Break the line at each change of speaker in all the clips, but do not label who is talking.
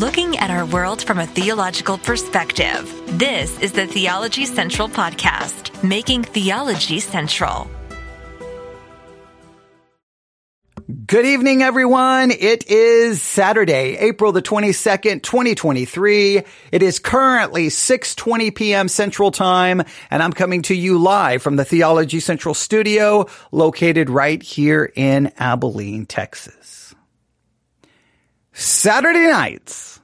looking at our world from a theological perspective. This is the Theology Central Podcast, making theology central.
Good evening, everyone. It is Saturday, April the 22nd, 2023. It is currently 6.20 p.m. Central Time, and I'm coming to you live from the Theology Central studio located right here in Abilene, Texas. Saturday nights.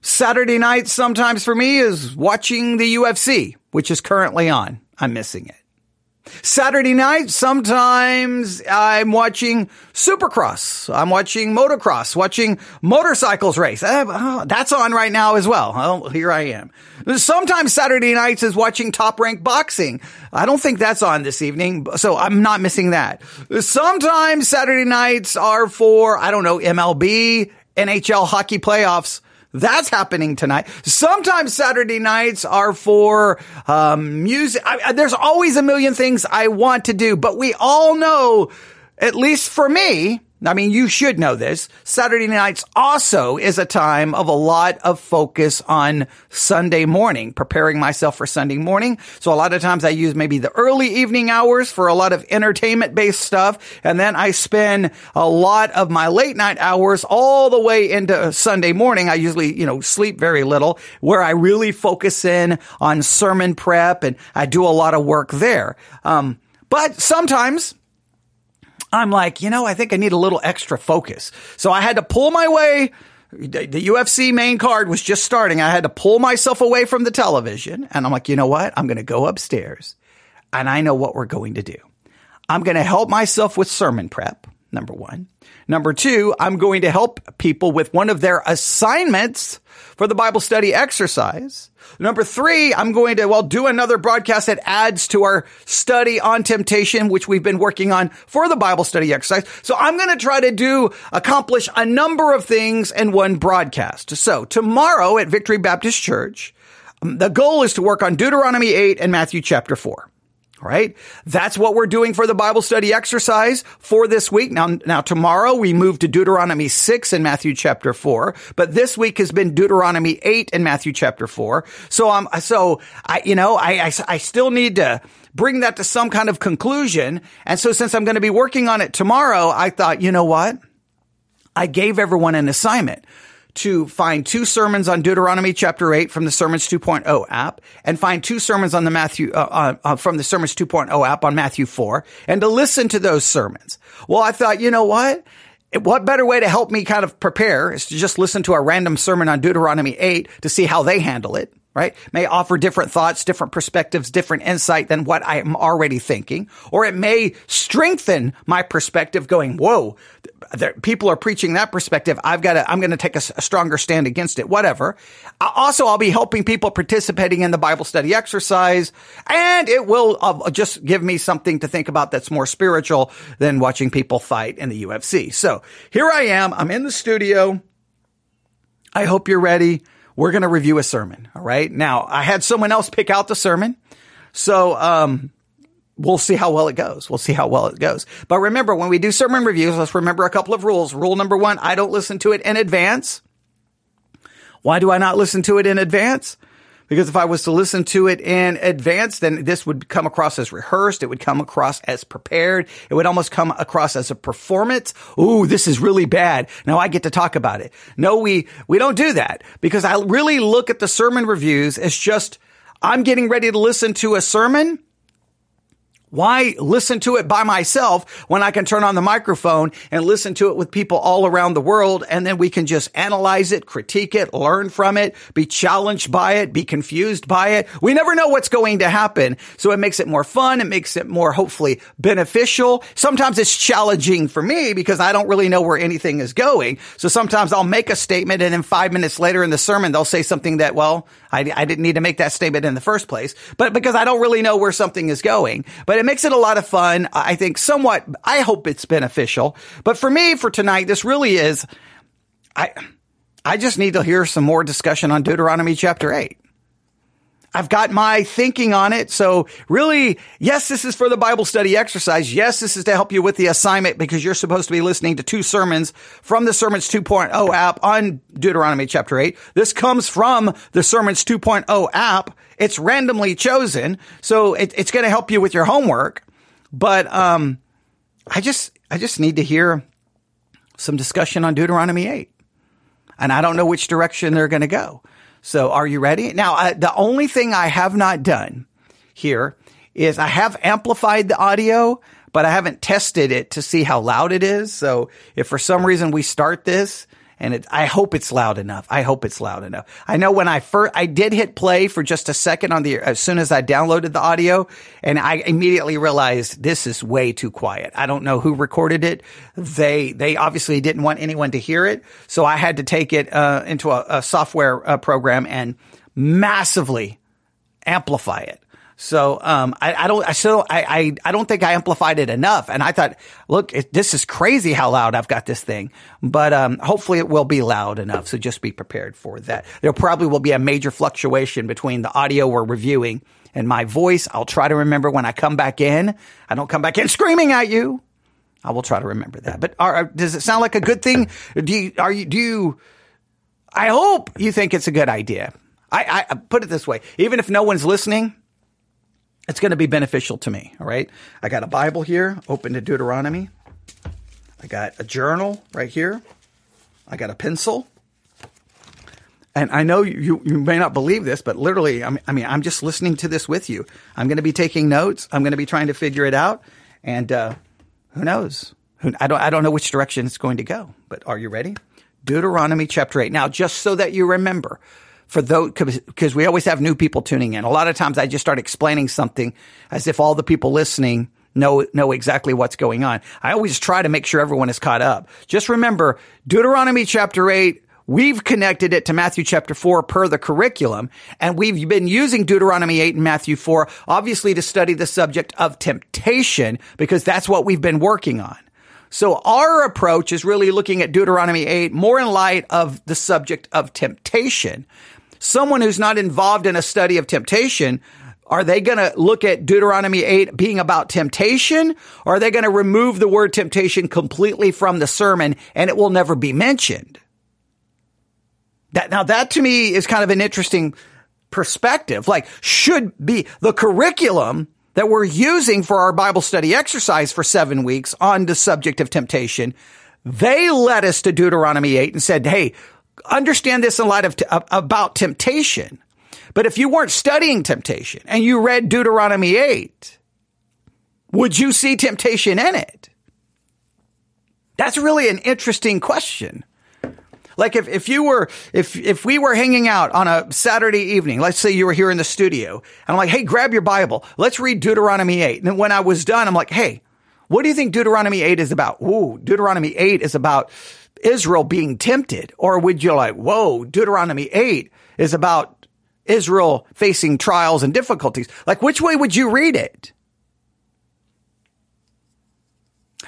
Saturday nights sometimes for me is watching the UFC, which is currently on. I'm missing it. Saturday night, sometimes I'm watching Supercross. I'm watching motocross, watching motorcycles race. Uh, oh, that's on right now as well. Oh, here I am. Sometimes Saturday nights is watching top rank boxing. I don't think that's on this evening, so I'm not missing that. Sometimes Saturday nights are for, I don't know, MLB, NHL hockey playoffs. That's happening tonight. Sometimes Saturday nights are for um, music. I, there's always a million things I want to do, but we all know, at least for me, I mean, you should know this. Saturday nights also is a time of a lot of focus on Sunday morning, preparing myself for Sunday morning. So a lot of times I use maybe the early evening hours for a lot of entertainment based stuff. And then I spend a lot of my late night hours all the way into Sunday morning. I usually, you know, sleep very little where I really focus in on sermon prep and I do a lot of work there. Um, but sometimes I'm like, you know, I think I need a little extra focus. So I had to pull my way. The UFC main card was just starting. I had to pull myself away from the television. And I'm like, you know what? I'm going to go upstairs and I know what we're going to do. I'm going to help myself with sermon prep, number one. Number two, I'm going to help people with one of their assignments for the Bible study exercise. Number three, I'm going to, well, do another broadcast that adds to our study on temptation, which we've been working on for the Bible study exercise. So I'm going to try to do, accomplish a number of things in one broadcast. So tomorrow at Victory Baptist Church, um, the goal is to work on Deuteronomy 8 and Matthew chapter 4. All right. That's what we're doing for the Bible study exercise for this week. Now, now tomorrow we move to Deuteronomy 6 and Matthew chapter 4, but this week has been Deuteronomy 8 and Matthew chapter 4. So, um, so I, you know, I, I, I still need to bring that to some kind of conclusion. And so since I'm going to be working on it tomorrow, I thought, you know what? I gave everyone an assignment to find two sermons on Deuteronomy chapter 8 from the Sermons 2.0 app and find two sermons on the Matthew, uh, uh, uh, from the Sermons 2.0 app on Matthew 4 and to listen to those sermons. Well, I thought, you know what? What better way to help me kind of prepare is to just listen to a random sermon on Deuteronomy 8 to see how they handle it right? May offer different thoughts, different perspectives, different insight than what I am already thinking. Or it may strengthen my perspective going, whoa, people are preaching that perspective. I've got to, I'm going to take a, a, stronger stand against it, whatever. Also, I'll be helping people participating in the Bible study exercise and it will uh, just give me something to think about that's more spiritual than watching people fight in the UFC. So here I am. I'm in the studio. I hope you're ready we're going to review a sermon. All right. Now I had someone else pick out the sermon. So, um, we'll see how well it goes. We'll see how well it goes. But remember, when we do sermon reviews, let's remember a couple of rules. Rule number one, I don't listen to it in advance. Why do I not listen to it in advance? Because if I was to listen to it in advance, then this would come across as rehearsed. It would come across as prepared. It would almost come across as a performance. Ooh, this is really bad. Now I get to talk about it. No, we, we don't do that because I really look at the sermon reviews as just, I'm getting ready to listen to a sermon why listen to it by myself when I can turn on the microphone and listen to it with people all around the world and then we can just analyze it, critique it, learn from it, be challenged by it, be confused by it. We never know what's going to happen. So it makes it more fun. It makes it more hopefully beneficial. Sometimes it's challenging for me because I don't really know where anything is going. So sometimes I'll make a statement and then five minutes later in the sermon, they'll say something that, well, I, I didn't need to make that statement in the first place, but because I don't really know where something is going, but it makes it a lot of fun. I think somewhat, I hope it's beneficial, but for me, for tonight, this really is, I, I just need to hear some more discussion on Deuteronomy chapter eight. I've got my thinking on it. So really, yes, this is for the Bible study exercise. Yes, this is to help you with the assignment because you're supposed to be listening to two sermons from the Sermons 2.0 app on Deuteronomy chapter 8. This comes from the Sermons 2.0 app. It's randomly chosen. So it, it's going to help you with your homework. But, um, I just, I just need to hear some discussion on Deuteronomy 8. And I don't know which direction they're going to go. So are you ready? Now, the only thing I have not done here is I have amplified the audio, but I haven't tested it to see how loud it is. So if for some reason we start this and it, I hope it's loud enough. I hope it's loud enough. I know when I first, I did hit play for just a second on the, as soon as I downloaded the audio and I immediately realized this is way too quiet. I don't know who recorded it. They, they obviously didn't want anyone to hear it. So I had to take it, uh, into a, a software uh, program and massively amplify it. So um, I, I, don't. I still. I, I, I. don't think I amplified it enough. And I thought, look, it, this is crazy how loud I've got this thing. But um, hopefully, it will be loud enough. So just be prepared for that. There probably will be a major fluctuation between the audio we're reviewing and my voice. I'll try to remember when I come back in. I don't come back in screaming at you. I will try to remember that. But are, does it sound like a good thing? Do you? Are you? Do you? I hope you think it's a good idea. I, I put it this way: even if no one's listening it's going to be beneficial to me. All right. I got a Bible here, open to Deuteronomy. I got a journal right here. I got a pencil. And I know you, you may not believe this, but literally, I mean, I mean, I'm just listening to this with you. I'm going to be taking notes. I'm going to be trying to figure it out. And, uh, who knows? I don't, I don't know which direction it's going to go, but are you ready? Deuteronomy chapter 8. Now, just so that you remember, for those, because we always have new people tuning in. A lot of times I just start explaining something as if all the people listening know, know exactly what's going on. I always try to make sure everyone is caught up. Just remember Deuteronomy chapter eight, We've connected it to Matthew chapter 4 per the curriculum, and we've been using Deuteronomy 8 and Matthew 4, obviously to study the subject of temptation, because that's what we've been working on. So our approach is really looking at Deuteronomy 8 more in light of the subject of temptation someone who's not involved in a study of temptation, are they going to look at Deuteronomy 8 being about temptation? Or are they going to remove the word temptation completely from the sermon and it will never be mentioned? That, now that to me is kind of an interesting perspective. Like should be the curriculum that we're using for our Bible study exercise for seven weeks on the subject of temptation. They led us to Deuteronomy 8 and said, Hey, understand this in light of t- uh, about temptation. But if you weren't studying temptation and you read Deuteronomy 8, would you see temptation in it? That's really an interesting question. Like if, if you were, if, if we were hanging out on a Saturday evening, let's say you were here in the studio and I'm like, Hey, grab your Bible. Let's read Deuteronomy 8. And when I was done, I'm like, Hey, what do you think Deuteronomy 8 is about? Ooh, Deuteronomy 8 is about Israel being tempted? Or would you like, whoa, Deuteronomy 8 is about Israel facing trials and difficulties? Like, which way would you read it?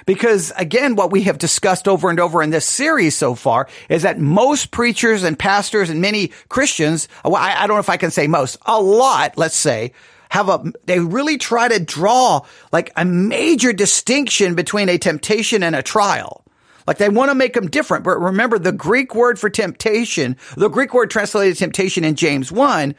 Because again, what we have discussed over and over in this series so far is that most preachers and pastors and many Christians, well, I, I don't know if I can say most, a lot, let's say, have a, they really try to draw like a major distinction between a temptation and a trial. Like they want to make them different. But remember the Greek word for temptation, the Greek word translated temptation in James 1,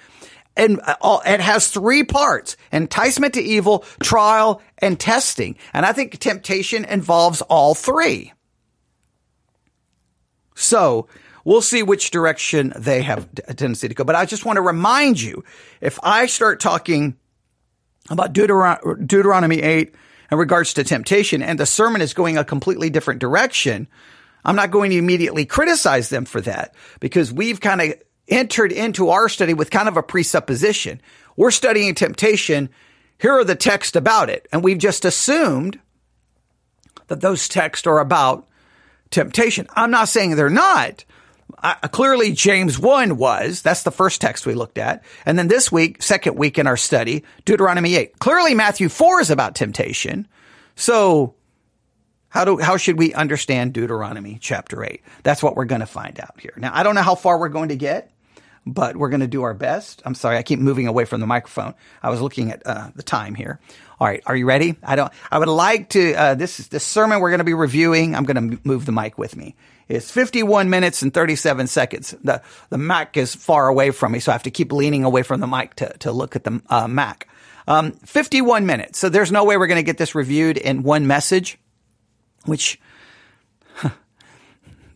and uh, it has three parts enticement to evil, trial, and testing. And I think temptation involves all three. So we'll see which direction they have a tendency to go. But I just want to remind you if I start talking about Deuteron- Deuteronomy 8, in regards to temptation and the sermon is going a completely different direction, I'm not going to immediately criticize them for that because we've kind of entered into our study with kind of a presupposition. We're studying temptation. Here are the texts about it. And we've just assumed that those texts are about temptation. I'm not saying they're not. Clearly James 1 was. That's the first text we looked at. And then this week, second week in our study, Deuteronomy 8. Clearly Matthew 4 is about temptation. So how do, how should we understand Deuteronomy chapter 8? That's what we're going to find out here. Now, I don't know how far we're going to get, but we're going to do our best. I'm sorry, I keep moving away from the microphone. I was looking at uh, the time here. All right, are you ready? I don't. I would like to. Uh, this is the sermon we're going to be reviewing. I'm going to move the mic with me. It's 51 minutes and 37 seconds. The the Mac is far away from me, so I have to keep leaning away from the mic to to look at the uh, Mac. Um, 51 minutes. So there's no way we're going to get this reviewed in one message, which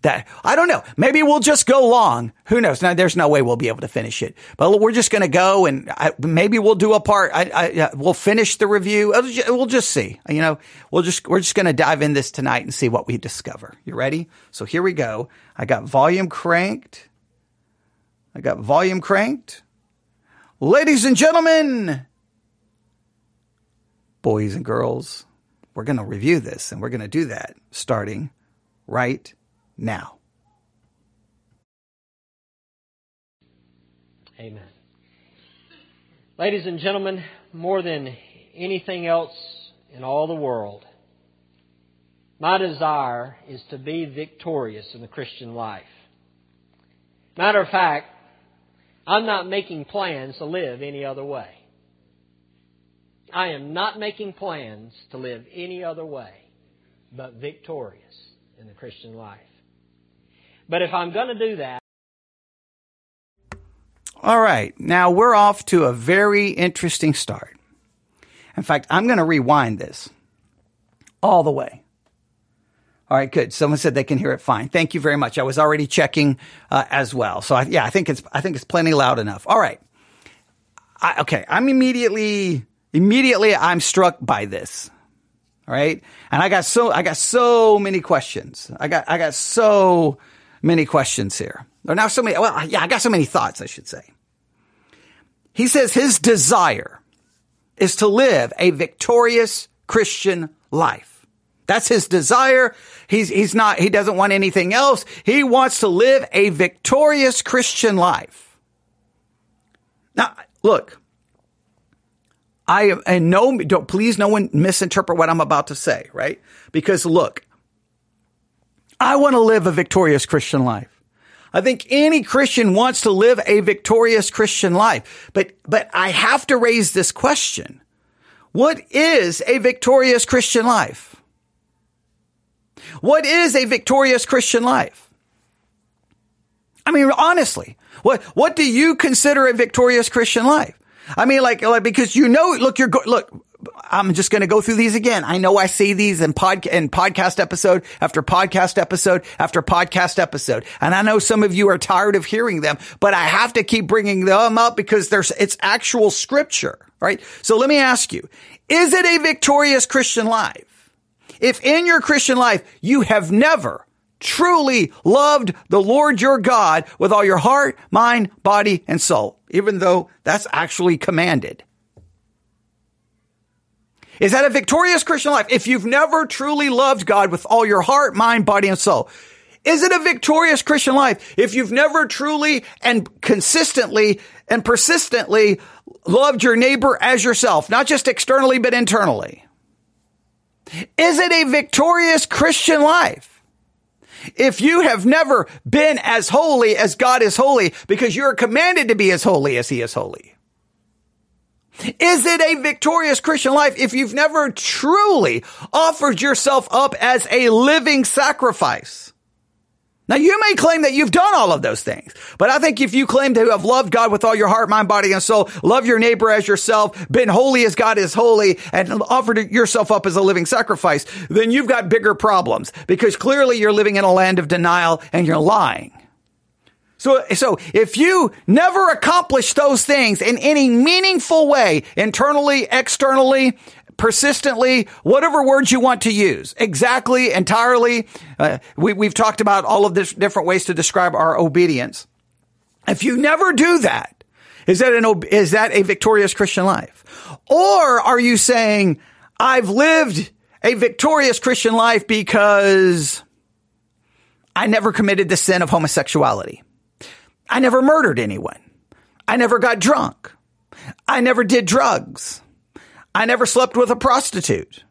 that I don't know. Maybe we'll just go long. Who knows? Now, there's no way we'll be able to finish it, but we're just going to go and I, maybe we'll do a part. I, I, we'll finish the review. We'll just see. You know, we'll just we're just going to dive in this tonight and see what we discover. You ready? So here we go. I got volume cranked. I got volume cranked. Ladies and gentlemen, boys and girls, we're going to review this and we're going to do that starting right now.
Amen. Ladies and gentlemen, more than anything else in all the world, my desire is to be victorious in the Christian life. Matter of fact, I'm not making plans to live any other way. I am not making plans to live any other way but victorious in the Christian life. But if I'm going to do that,
all right, now we're off to a very interesting start. In fact, I'm going to rewind this all the way. All right, good. Someone said they can hear it fine. Thank you very much. I was already checking uh, as well, so I, yeah, I think it's I think it's plenty loud enough. All right, I, okay. I'm immediately immediately I'm struck by this. All right, and I got so I got so many questions. I got I got so many questions here. Or now so many, well, yeah, I got so many thoughts, I should say. He says his desire is to live a victorious Christian life. That's his desire. He's, he's not, he doesn't want anything else. He wants to live a victorious Christian life. Now, look, I, and no, don't, please no one misinterpret what I'm about to say, right? Because look, I want to live a victorious Christian life. I think any Christian wants to live a victorious Christian life. But, but I have to raise this question. What is a victorious Christian life? What is a victorious Christian life? I mean, honestly, what, what do you consider a victorious Christian life? I mean, like, like because you know, look, you're, look, I'm just going to go through these again. I know I see these in pod in podcast episode after podcast episode after podcast episode, and I know some of you are tired of hearing them, but I have to keep bringing them up because there's it's actual scripture, right? So let me ask you: Is it a victorious Christian life? If in your Christian life you have never truly loved the Lord your God with all your heart, mind, body, and soul, even though that's actually commanded. Is that a victorious Christian life? If you've never truly loved God with all your heart, mind, body, and soul. Is it a victorious Christian life if you've never truly and consistently and persistently loved your neighbor as yourself, not just externally, but internally? Is it a victorious Christian life? If you have never been as holy as God is holy because you're commanded to be as holy as he is holy. Is it a victorious Christian life if you've never truly offered yourself up as a living sacrifice? Now you may claim that you've done all of those things, but I think if you claim to have loved God with all your heart, mind, body, and soul, love your neighbor as yourself, been holy as God is holy, and offered yourself up as a living sacrifice, then you've got bigger problems because clearly you're living in a land of denial and you're lying. So, so if you never accomplish those things in any meaningful way, internally, externally, persistently, whatever words you want to use, exactly, entirely, uh, we, we've talked about all of this different ways to describe our obedience. If you never do that, is that an, is that a victorious Christian life? Or are you saying, I've lived a victorious Christian life because I never committed the sin of homosexuality? I never murdered anyone. I never got drunk. I never did drugs. I never slept with a prostitute.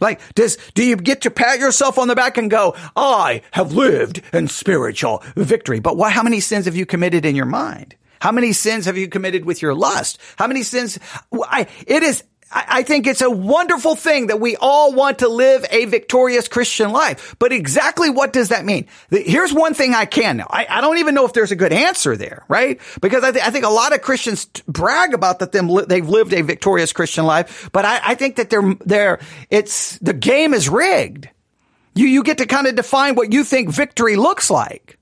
Like, does, do you get to pat yourself on the back and go, I have lived in spiritual victory? But why, how many sins have you committed in your mind? How many sins have you committed with your lust? How many sins? I, it is I think it's a wonderful thing that we all want to live a victorious Christian life. But exactly what does that mean? Here's one thing I can know. I, I don't even know if there's a good answer there, right? Because I, th- I think a lot of Christians brag about that them li- they've lived a victorious Christian life, but I, I think that they're they're it's the game is rigged. You you get to kind of define what you think victory looks like.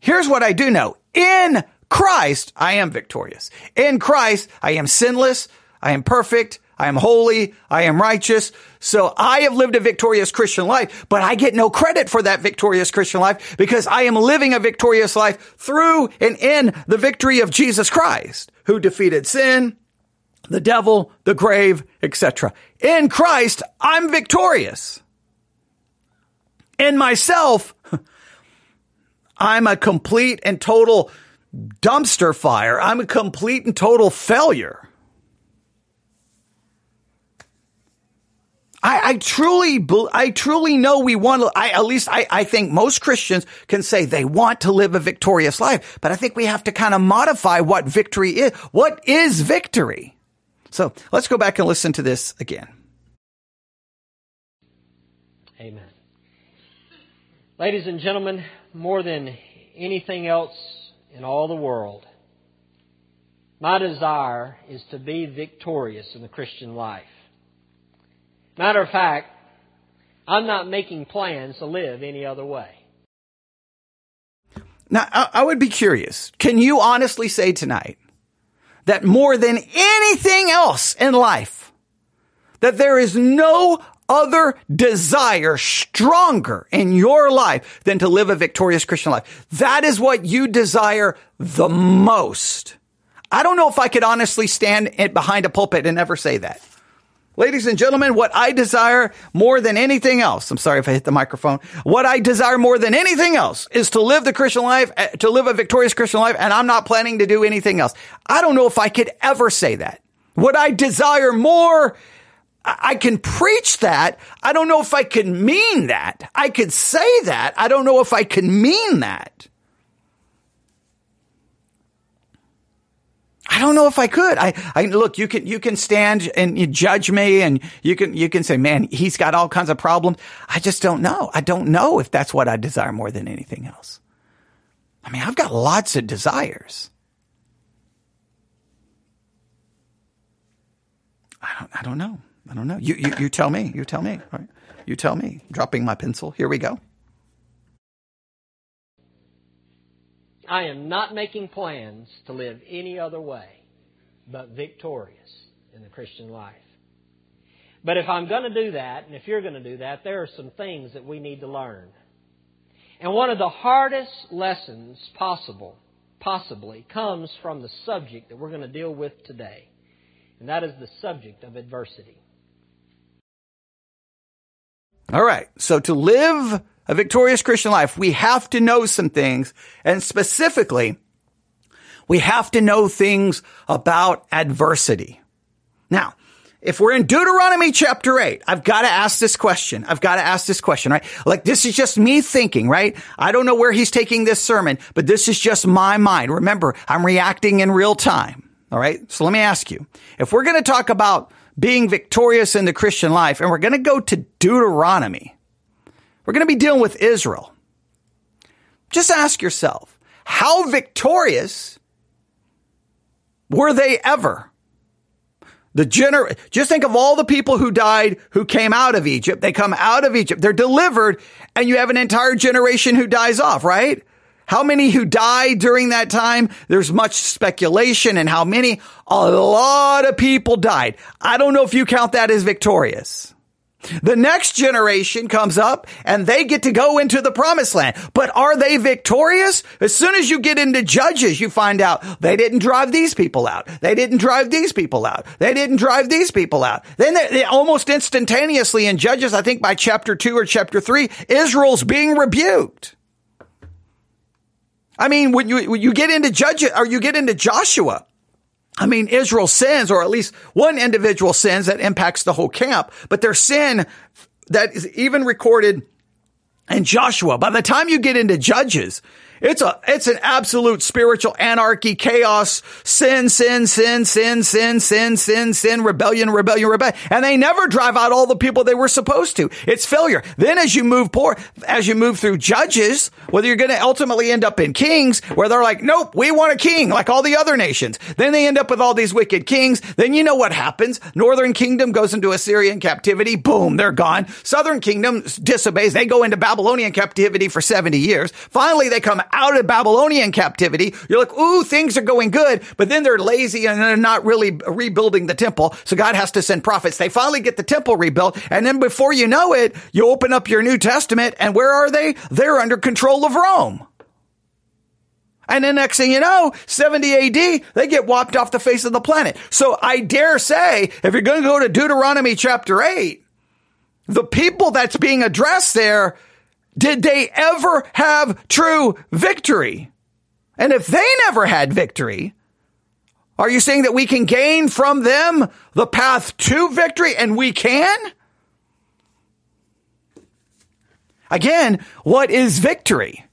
Here's what I do know. In Christ, I am victorious. In Christ, I am sinless. I am perfect. I am holy. I am righteous. So I have lived a victorious Christian life, but I get no credit for that victorious Christian life because I am living a victorious life through and in the victory of Jesus Christ, who defeated sin, the devil, the grave, etc. In Christ, I'm victorious. In myself, I'm a complete and total dumpster fire. I'm a complete and total failure. I, I, truly, I truly know we want to, I, at least I, I think most Christians can say they want to live a victorious life, but I think we have to kind of modify what victory is. What is victory? So let's go back and listen to this again.
Amen. Ladies and gentlemen, more than anything else in all the world, my desire is to be victorious in the Christian life. Matter of fact, I'm not making plans to live any other way.
Now, I would be curious. Can you honestly say tonight that more than anything else in life, that there is no other desire stronger in your life than to live a victorious Christian life? That is what you desire the most. I don't know if I could honestly stand behind a pulpit and ever say that. Ladies and gentlemen, what I desire more than anything else, I'm sorry if I hit the microphone, what I desire more than anything else is to live the Christian life, eh, to live a victorious Christian life, and I'm not planning to do anything else. I don't know if I could ever say that. What I desire more, I can preach that. I don't know if I can mean that. I could say that. I don't know if I can mean that. I don't know if I could. I, I look, you can, you can stand and you judge me and you can, you can say, man, he's got all kinds of problems. I just don't know. I don't know if that's what I desire more than anything else. I mean, I've got lots of desires. I don't, I don't know. I don't know. You, you, you tell me. You tell me. You tell me. Dropping my pencil. Here we go.
I am not making plans to live any other way but victorious in the Christian life. But if I'm going to do that, and if you're going to do that, there are some things that we need to learn. And one of the hardest lessons possible, possibly, comes from the subject that we're going to deal with today. And that is the subject of adversity.
All right. So to live a victorious Christian life, we have to know some things. And specifically, we have to know things about adversity. Now, if we're in Deuteronomy chapter 8, I've got to ask this question. I've got to ask this question, right? Like this is just me thinking, right? I don't know where he's taking this sermon, but this is just my mind. Remember, I'm reacting in real time. All right. So let me ask you, if we're going to talk about being victorious in the Christian life and we're going to go to Deuteronomy, we're going to be dealing with Israel. Just ask yourself, how victorious were they ever? The gener- just think of all the people who died who came out of Egypt. They come out of Egypt. They're delivered and you have an entire generation who dies off, right? How many who died during that time? There's much speculation and how many. A lot of people died. I don't know if you count that as victorious. The next generation comes up and they get to go into the promised land. But are they victorious? As soon as you get into judges, you find out they didn't drive these people out. They didn't drive these people out. They didn't drive these people out. Then they, they almost instantaneously in judges, I think by chapter two or chapter three, Israel's being rebuked. I mean, when you, when you get into judges or you get into Joshua, I mean, Israel sins, or at least one individual sins that impacts the whole camp, but their sin that is even recorded in Joshua. By the time you get into Judges, it's a, it's an absolute spiritual anarchy, chaos, sin, sin, sin, sin, sin, sin, sin, sin, rebellion, rebellion, rebellion. And they never drive out all the people they were supposed to. It's failure. Then as you move poor, as you move through judges, whether you're going to ultimately end up in kings where they're like, nope, we want a king like all the other nations. Then they end up with all these wicked kings. Then you know what happens. Northern kingdom goes into Assyrian captivity. Boom, they're gone. Southern kingdom disobeys. They go into Babylonian captivity for 70 years. Finally, they come out of Babylonian captivity, you're like, ooh, things are going good, but then they're lazy and they're not really rebuilding the temple. So God has to send prophets. They finally get the temple rebuilt. And then before you know it, you open up your New Testament and where are they? They're under control of Rome. And then next thing you know, 70 AD, they get wiped off the face of the planet. So I dare say, if you're going to go to Deuteronomy chapter 8, the people that's being addressed there did they ever have true victory? And if they never had victory, are you saying that we can gain from them the path to victory and we can? Again, what is victory?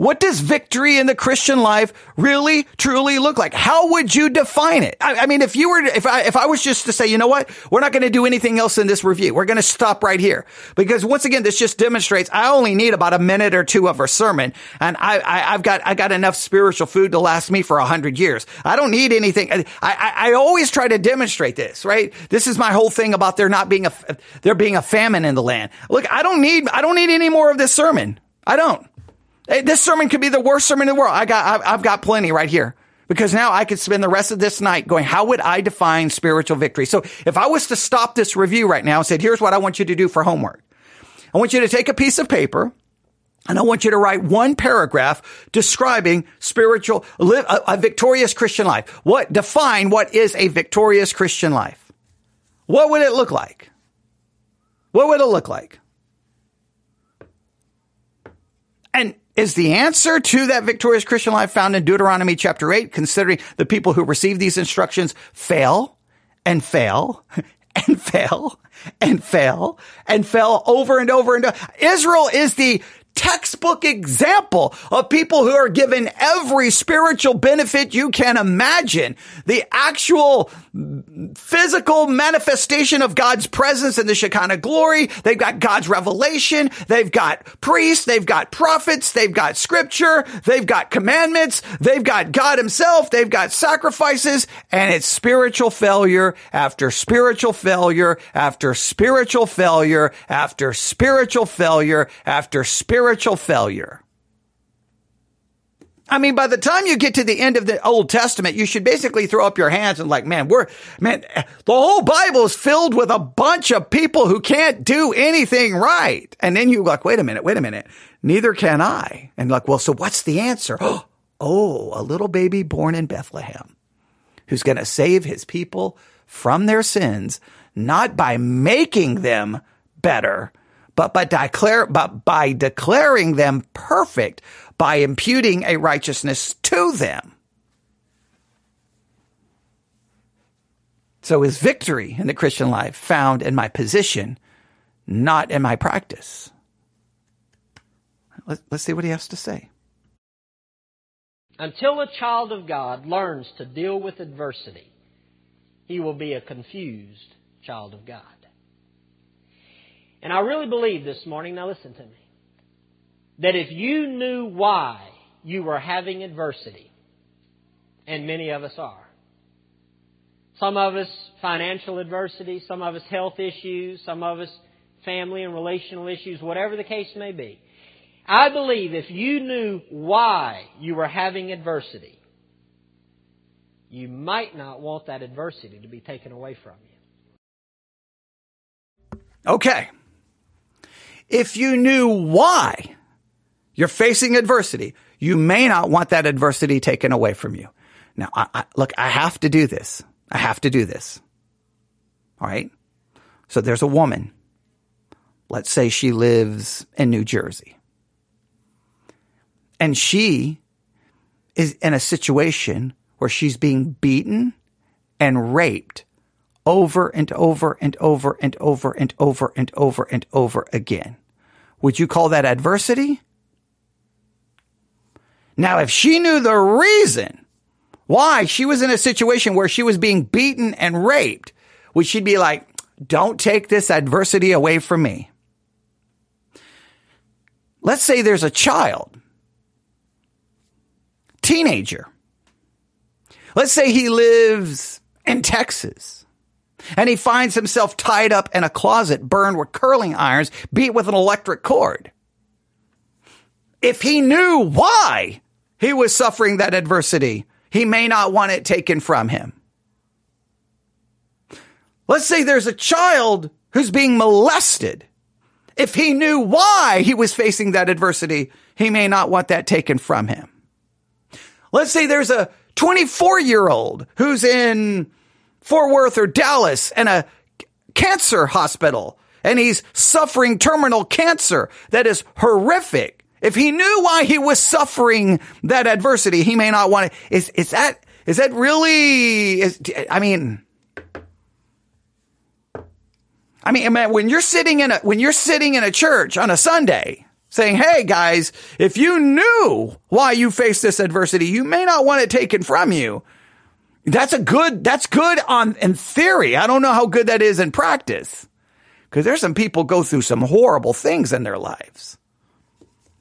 What does victory in the Christian life really, truly look like? How would you define it? I, I mean, if you were, if I, if I was just to say, you know what, we're not going to do anything else in this review. We're going to stop right here because once again, this just demonstrates I only need about a minute or two of a sermon, and I, I have got I got enough spiritual food to last me for a hundred years. I don't need anything. I, I I always try to demonstrate this, right? This is my whole thing about there not being a there being a famine in the land. Look, I don't need I don't need any more of this sermon. I don't. This sermon could be the worst sermon in the world. I got, I've got plenty right here because now I could spend the rest of this night going, how would I define spiritual victory? So if I was to stop this review right now and said, here's what I want you to do for homework. I want you to take a piece of paper and I want you to write one paragraph describing spiritual, live a, a victorious Christian life. What, define what is a victorious Christian life? What would it look like? What would it look like? And is the answer to that victorious Christian life found in Deuteronomy chapter 8, considering the people who receive these instructions fail and fail and fail and fail and fail over and over and over. Israel is the textbook example of people who are given every spiritual benefit you can imagine. The actual physical manifestation of God's presence in the Shekinah glory. They've got God's revelation. They've got priests. They've got prophets. They've got scripture. They've got commandments. They've got God himself. They've got sacrifices and it's spiritual failure after spiritual failure after spiritual failure after spiritual failure after spiritual failure. I mean, by the time you get to the end of the Old Testament, you should basically throw up your hands and like, man, we're, man, the whole Bible is filled with a bunch of people who can't do anything right. And then you like, wait a minute, wait a minute. Neither can I. And like, well, so what's the answer? Oh, a little baby born in Bethlehem who's going to save his people from their sins, not by making them better, but by declare, but by declaring them perfect by imputing a righteousness to them. So is victory in the Christian life found in my position, not in my practice? Let's see what he has to say.
Until a child of God learns to deal with adversity, he will be a confused child of God. And I really believe this morning, now listen to me that if you knew why you were having adversity, and many of us are, some of us financial adversity, some of us health issues, some of us family and relational issues, whatever the case may be. I believe if you knew why you were having adversity, you might not want that adversity to be taken away from you.
Okay. If you knew why you're facing adversity. You may not want that adversity taken away from you. Now, I, I, look, I have to do this. I have to do this. All right. So there's a woman. Let's say she lives in New Jersey. And she is in a situation where she's being beaten and raped over and over and over and over and over and over and over again. Would you call that adversity? Now, if she knew the reason why she was in a situation where she was being beaten and raped, would she be like, don't take this adversity away from me? Let's say there's a child, teenager. Let's say he lives in Texas and he finds himself tied up in a closet, burned with curling irons, beat with an electric cord. If he knew why he was suffering that adversity, he may not want it taken from him. Let's say there's a child who's being molested. If he knew why he was facing that adversity, he may not want that taken from him. Let's say there's a 24 year old who's in Fort Worth or Dallas and a cancer hospital and he's suffering terminal cancer that is horrific. If he knew why he was suffering that adversity, he may not want it. Is, is that, is that really, is, I mean, I mean, man, when you're sitting in a, when you're sitting in a church on a Sunday saying, Hey guys, if you knew why you face this adversity, you may not want it taken from you. That's a good, that's good on, in theory. I don't know how good that is in practice. Cause there's some people go through some horrible things in their lives.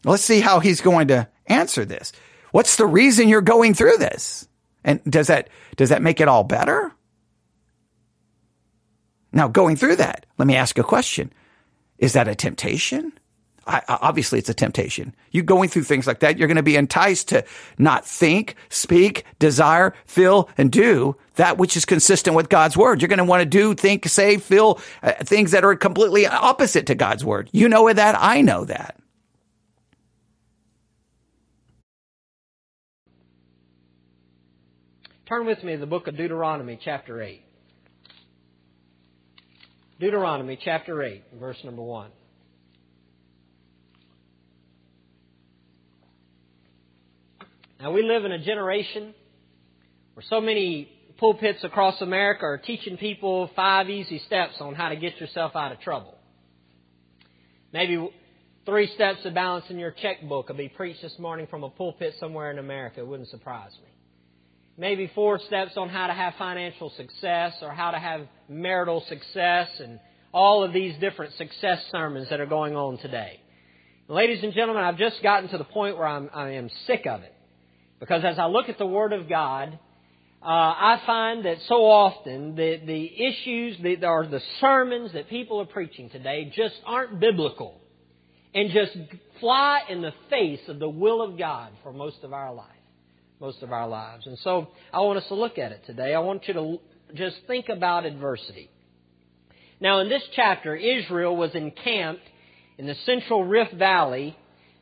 Let's see how he's going to answer this. What's the reason you're going through this? And does that, does that make it all better? Now, going through that, let me ask a question. Is that a temptation? I, obviously, it's a temptation. You going through things like that, you're going to be enticed to not think, speak, desire, feel, and do that which is consistent with God's word. You're going to want to do, think, say, feel uh, things that are completely opposite to God's word. You know that. I know that.
Turn with me to the book of Deuteronomy, chapter 8. Deuteronomy chapter 8, verse number 1. Now, we live in a generation where so many pulpits across America are teaching people five easy steps on how to get yourself out of trouble. Maybe three steps of balancing your checkbook will be preached this morning from a pulpit somewhere in America. It wouldn't surprise me maybe four steps on how to have financial success or how to have marital success and all of these different success sermons that are going on today. Ladies and gentlemen, I've just gotten to the point where I'm, I am sick of it. Because as I look at the Word of God, uh, I find that so often the, the issues the, or the sermons that people are preaching today just aren't biblical and just fly in the face of the will of God for most of our life most of our lives. And so I want us to look at it today. I want you to just think about adversity. Now, in this chapter, Israel was encamped in the central Rift Valley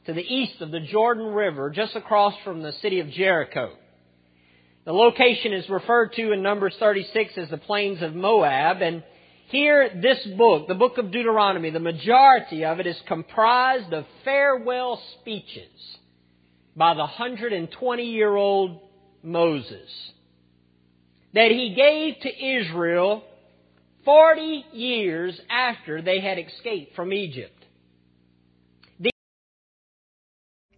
to the east of the Jordan River, just across from the city of Jericho. The location is referred to in Numbers 36 as the plains of Moab, and here, this book, the book of Deuteronomy, the majority of it is comprised of farewell speeches by the 120 year old Moses that he gave to Israel 40 years after they had escaped from Egypt.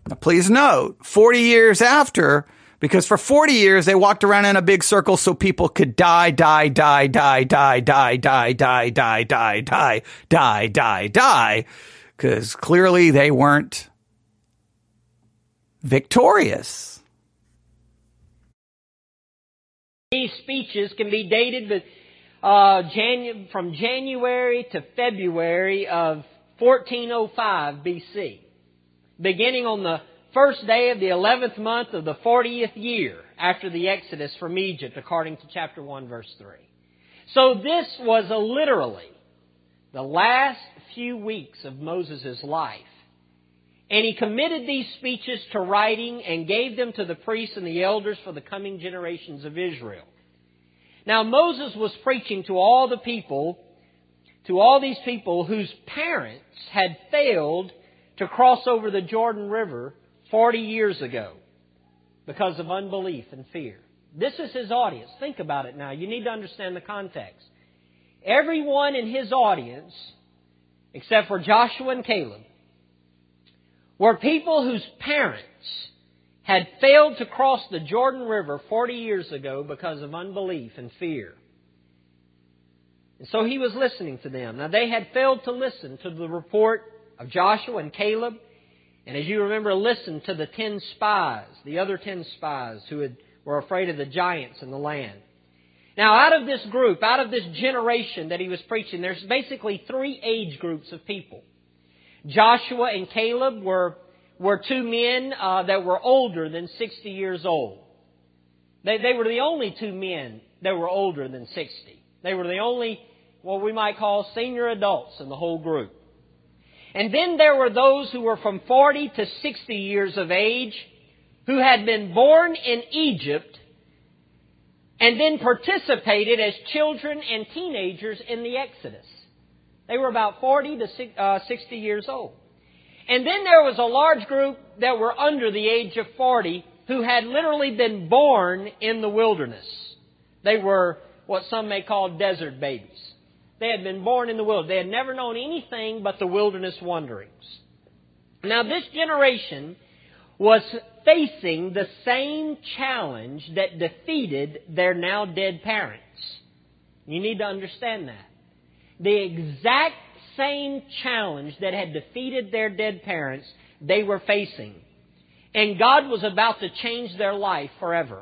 Now, please note, 40 years after, because for 40 years they walked around in a big circle so people could die, die, die, die, die, die, die, die, die, die, die, die, die, die, because clearly they weren't victorious.
These speeches can be dated with, uh, Janu- from January to February of 1405 BC, beginning on the first day of the 11th month of the 40th year after the Exodus from Egypt, according to chapter 1, verse 3. So this was literally the last few weeks of Moses' life and he committed these speeches to writing and gave them to the priests and the elders for the coming generations of Israel. Now Moses was preaching to all the people, to all these people whose parents had failed to cross over the Jordan River 40 years ago because of unbelief and fear. This is his audience. Think about it now. You need to understand the context. Everyone in his audience, except for Joshua and Caleb, were people whose parents had failed to cross the Jordan River 40 years ago because of unbelief and fear. And so he was listening to them. Now they had failed to listen to the report of Joshua and Caleb, and as you remember, listen to the ten spies, the other ten spies who had, were afraid of the giants in the land. Now, out of this group, out of this generation that he was preaching, there's basically three age groups of people. Joshua and Caleb were, were two men uh, that were older than 60 years old. They, they were the only two men that were older than 60. They were the only, what we might call senior adults in the whole group. And then there were those who were from 40 to 60 years of age who had been born in Egypt and then participated as children and teenagers in the Exodus. They were about 40 to uh, 60 years old. And then there was a large group that were under the age of 40 who had literally been born in the wilderness. They were what some may call desert babies. They had been born in the wilderness. They had never known anything but the wilderness wanderings. Now, this generation was facing the same challenge that defeated their now dead parents. You need to understand that. The exact same challenge that had defeated their dead parents, they were facing. And God was about to change their life forever.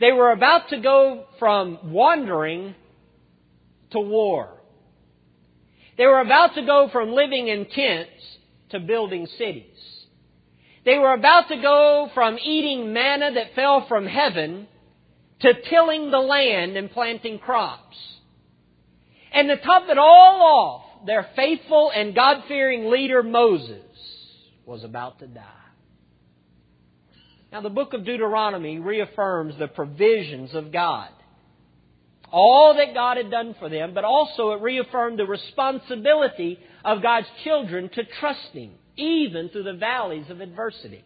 They were about to go from wandering to war. They were about to go from living in tents to building cities. They were about to go from eating manna that fell from heaven to tilling the land and planting crops. And to top it all off, their faithful and God-fearing leader Moses was about to die. Now the book of Deuteronomy reaffirms the provisions of God all that God had done for them, but also it reaffirmed the responsibility of God's children to trust Him, even through the valleys of adversity.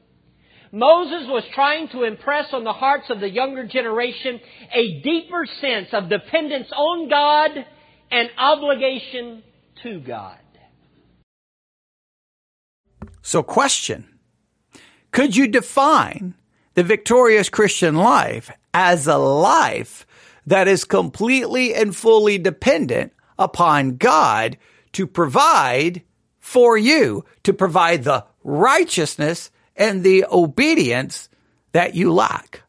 Moses was trying to impress on the hearts of the younger generation a deeper sense of dependence on God and obligation to God.
So, question Could you define the victorious Christian life as a life that is completely and fully dependent upon God to provide for you, to provide the righteousness and the obedience that you lack.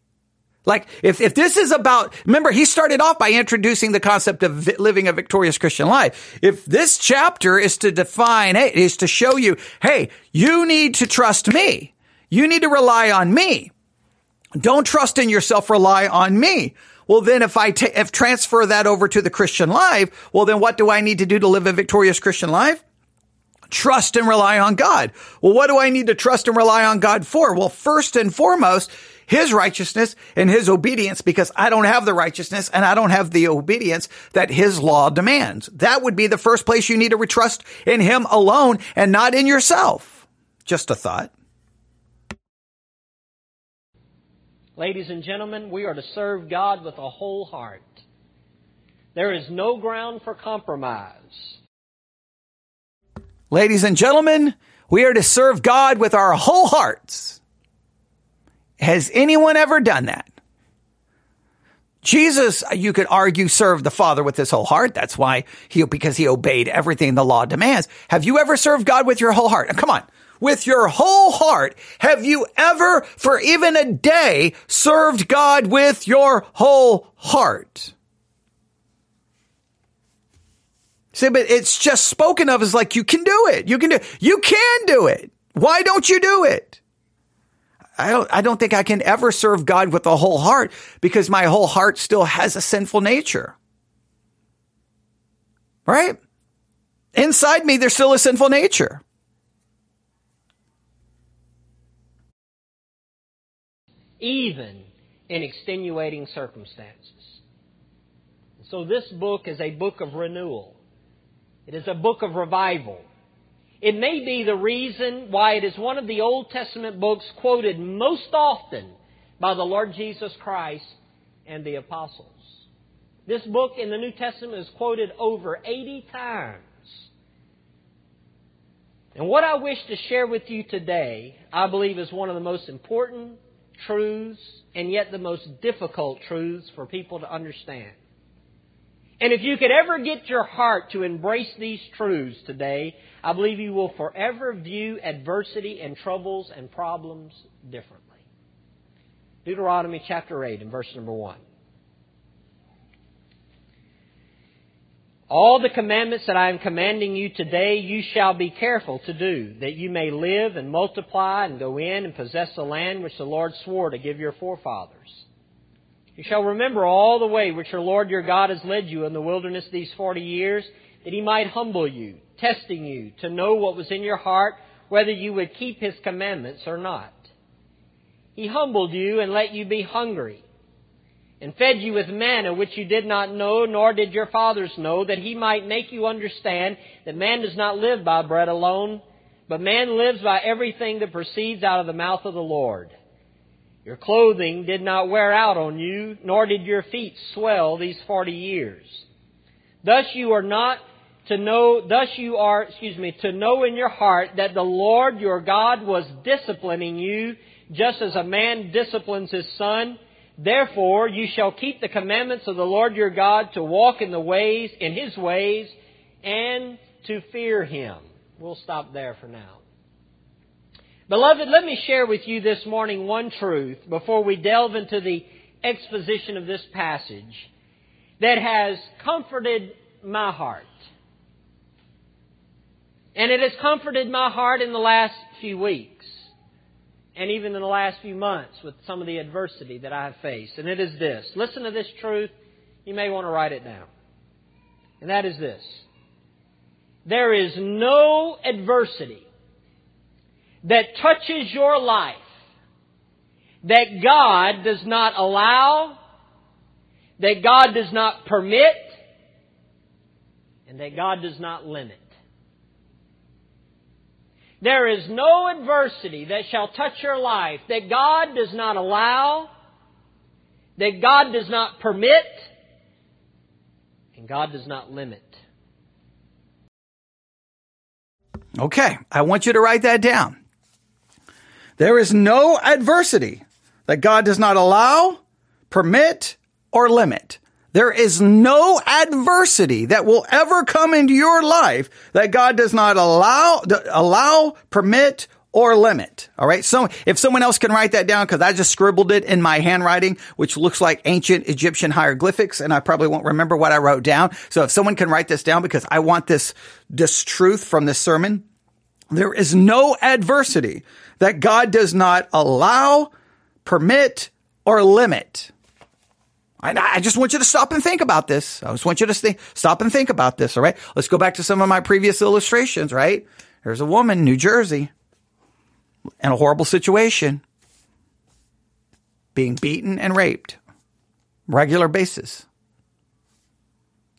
Like, if, if this is about, remember, he started off by introducing the concept of living a victorious Christian life. If this chapter is to define, hey, is to show you, hey, you need to trust me. You need to rely on me. Don't trust in yourself, rely on me. Well, then if I if transfer that over to the Christian life, well, then what do I need to do to live a victorious Christian life? Trust and rely on God. Well, what do I need to trust and rely on God for? Well, first and foremost, his righteousness and his obedience because I don't have the righteousness and I don't have the obedience that his law demands. That would be the first place you need to trust in him alone and not in yourself. Just a thought.
Ladies and gentlemen, we are to serve God with a whole heart. There is no ground for compromise.
Ladies and gentlemen, we are to serve God with our whole hearts. Has anyone ever done that? Jesus, you could argue, served the Father with his whole heart. That's why he, because he obeyed everything the law demands. Have you ever served God with your whole heart? Come on with your whole heart, have you ever, for even a day, served God with your whole heart? See, but it's just spoken of as like you can do it. You can do you can do it. Why don't you do it? I don't I don't think I can ever serve God with a whole heart because my whole heart still has a sinful nature. Right? Inside me there's still a sinful nature.
Even in extenuating circumstances. So this book is a book of renewal. It is a book of revival. It may be the reason why it is one of the Old Testament books quoted most often by the Lord Jesus Christ and the apostles. This book in the New Testament is quoted over 80 times. And what I wish to share with you today, I believe, is one of the most important truths and yet the most difficult truths for people to understand. And if you could ever get your heart to embrace these truths today, I believe you will forever view adversity and troubles and problems differently. Deuteronomy chapter 8 and verse number 1. All the commandments that I am commanding you today you shall be careful to do, that you may live and multiply and go in and possess the land which the Lord swore to give your forefathers. You shall remember all the way which your Lord your God has led you in the wilderness these forty years, that he might humble you, testing you, to know what was in your heart, whether you would keep his commandments or not. He humbled you and let you be hungry, and fed you with manna which you did not know, nor did your fathers know, that he might make you understand that man does not live by bread alone, but man lives by everything that proceeds out of the mouth of the Lord. Your clothing did not wear out on you, nor did your feet swell these forty years. Thus you are not to know, thus you are, excuse me, to know in your heart that the Lord your God was disciplining you, just as a man disciplines his son. Therefore you shall keep the commandments of the Lord your God to walk in the ways, in his ways, and to fear him. We'll stop there for now. Beloved, let me share with you this morning one truth before we delve into the exposition of this passage that has comforted my heart. And it has comforted my heart in the last few weeks and even in the last few months with some of the adversity that I have faced. And it is this. Listen to this truth. You may want to write it down. And that is this. There is no adversity that touches your life that God does not allow, that God does not permit, and that God does not limit. There is no adversity that shall touch your life that God does not allow, that God does not permit, and God does not limit.
Okay, I want you to write that down. There is no adversity that God does not allow, permit, or limit. There is no adversity that will ever come into your life that God does not allow, allow, permit, or limit. All right. So if someone else can write that down, because I just scribbled it in my handwriting, which looks like ancient Egyptian hieroglyphics, and I probably won't remember what I wrote down. So if someone can write this down, because I want this, this truth from this sermon, there is no adversity that God does not allow, permit, or limit. I, just want you to stop and think about this. I just want you to think, stop and think about this. All right. Let's go back to some of my previous illustrations, right? There's a woman, in New Jersey, in a horrible situation, being beaten and raped, regular basis.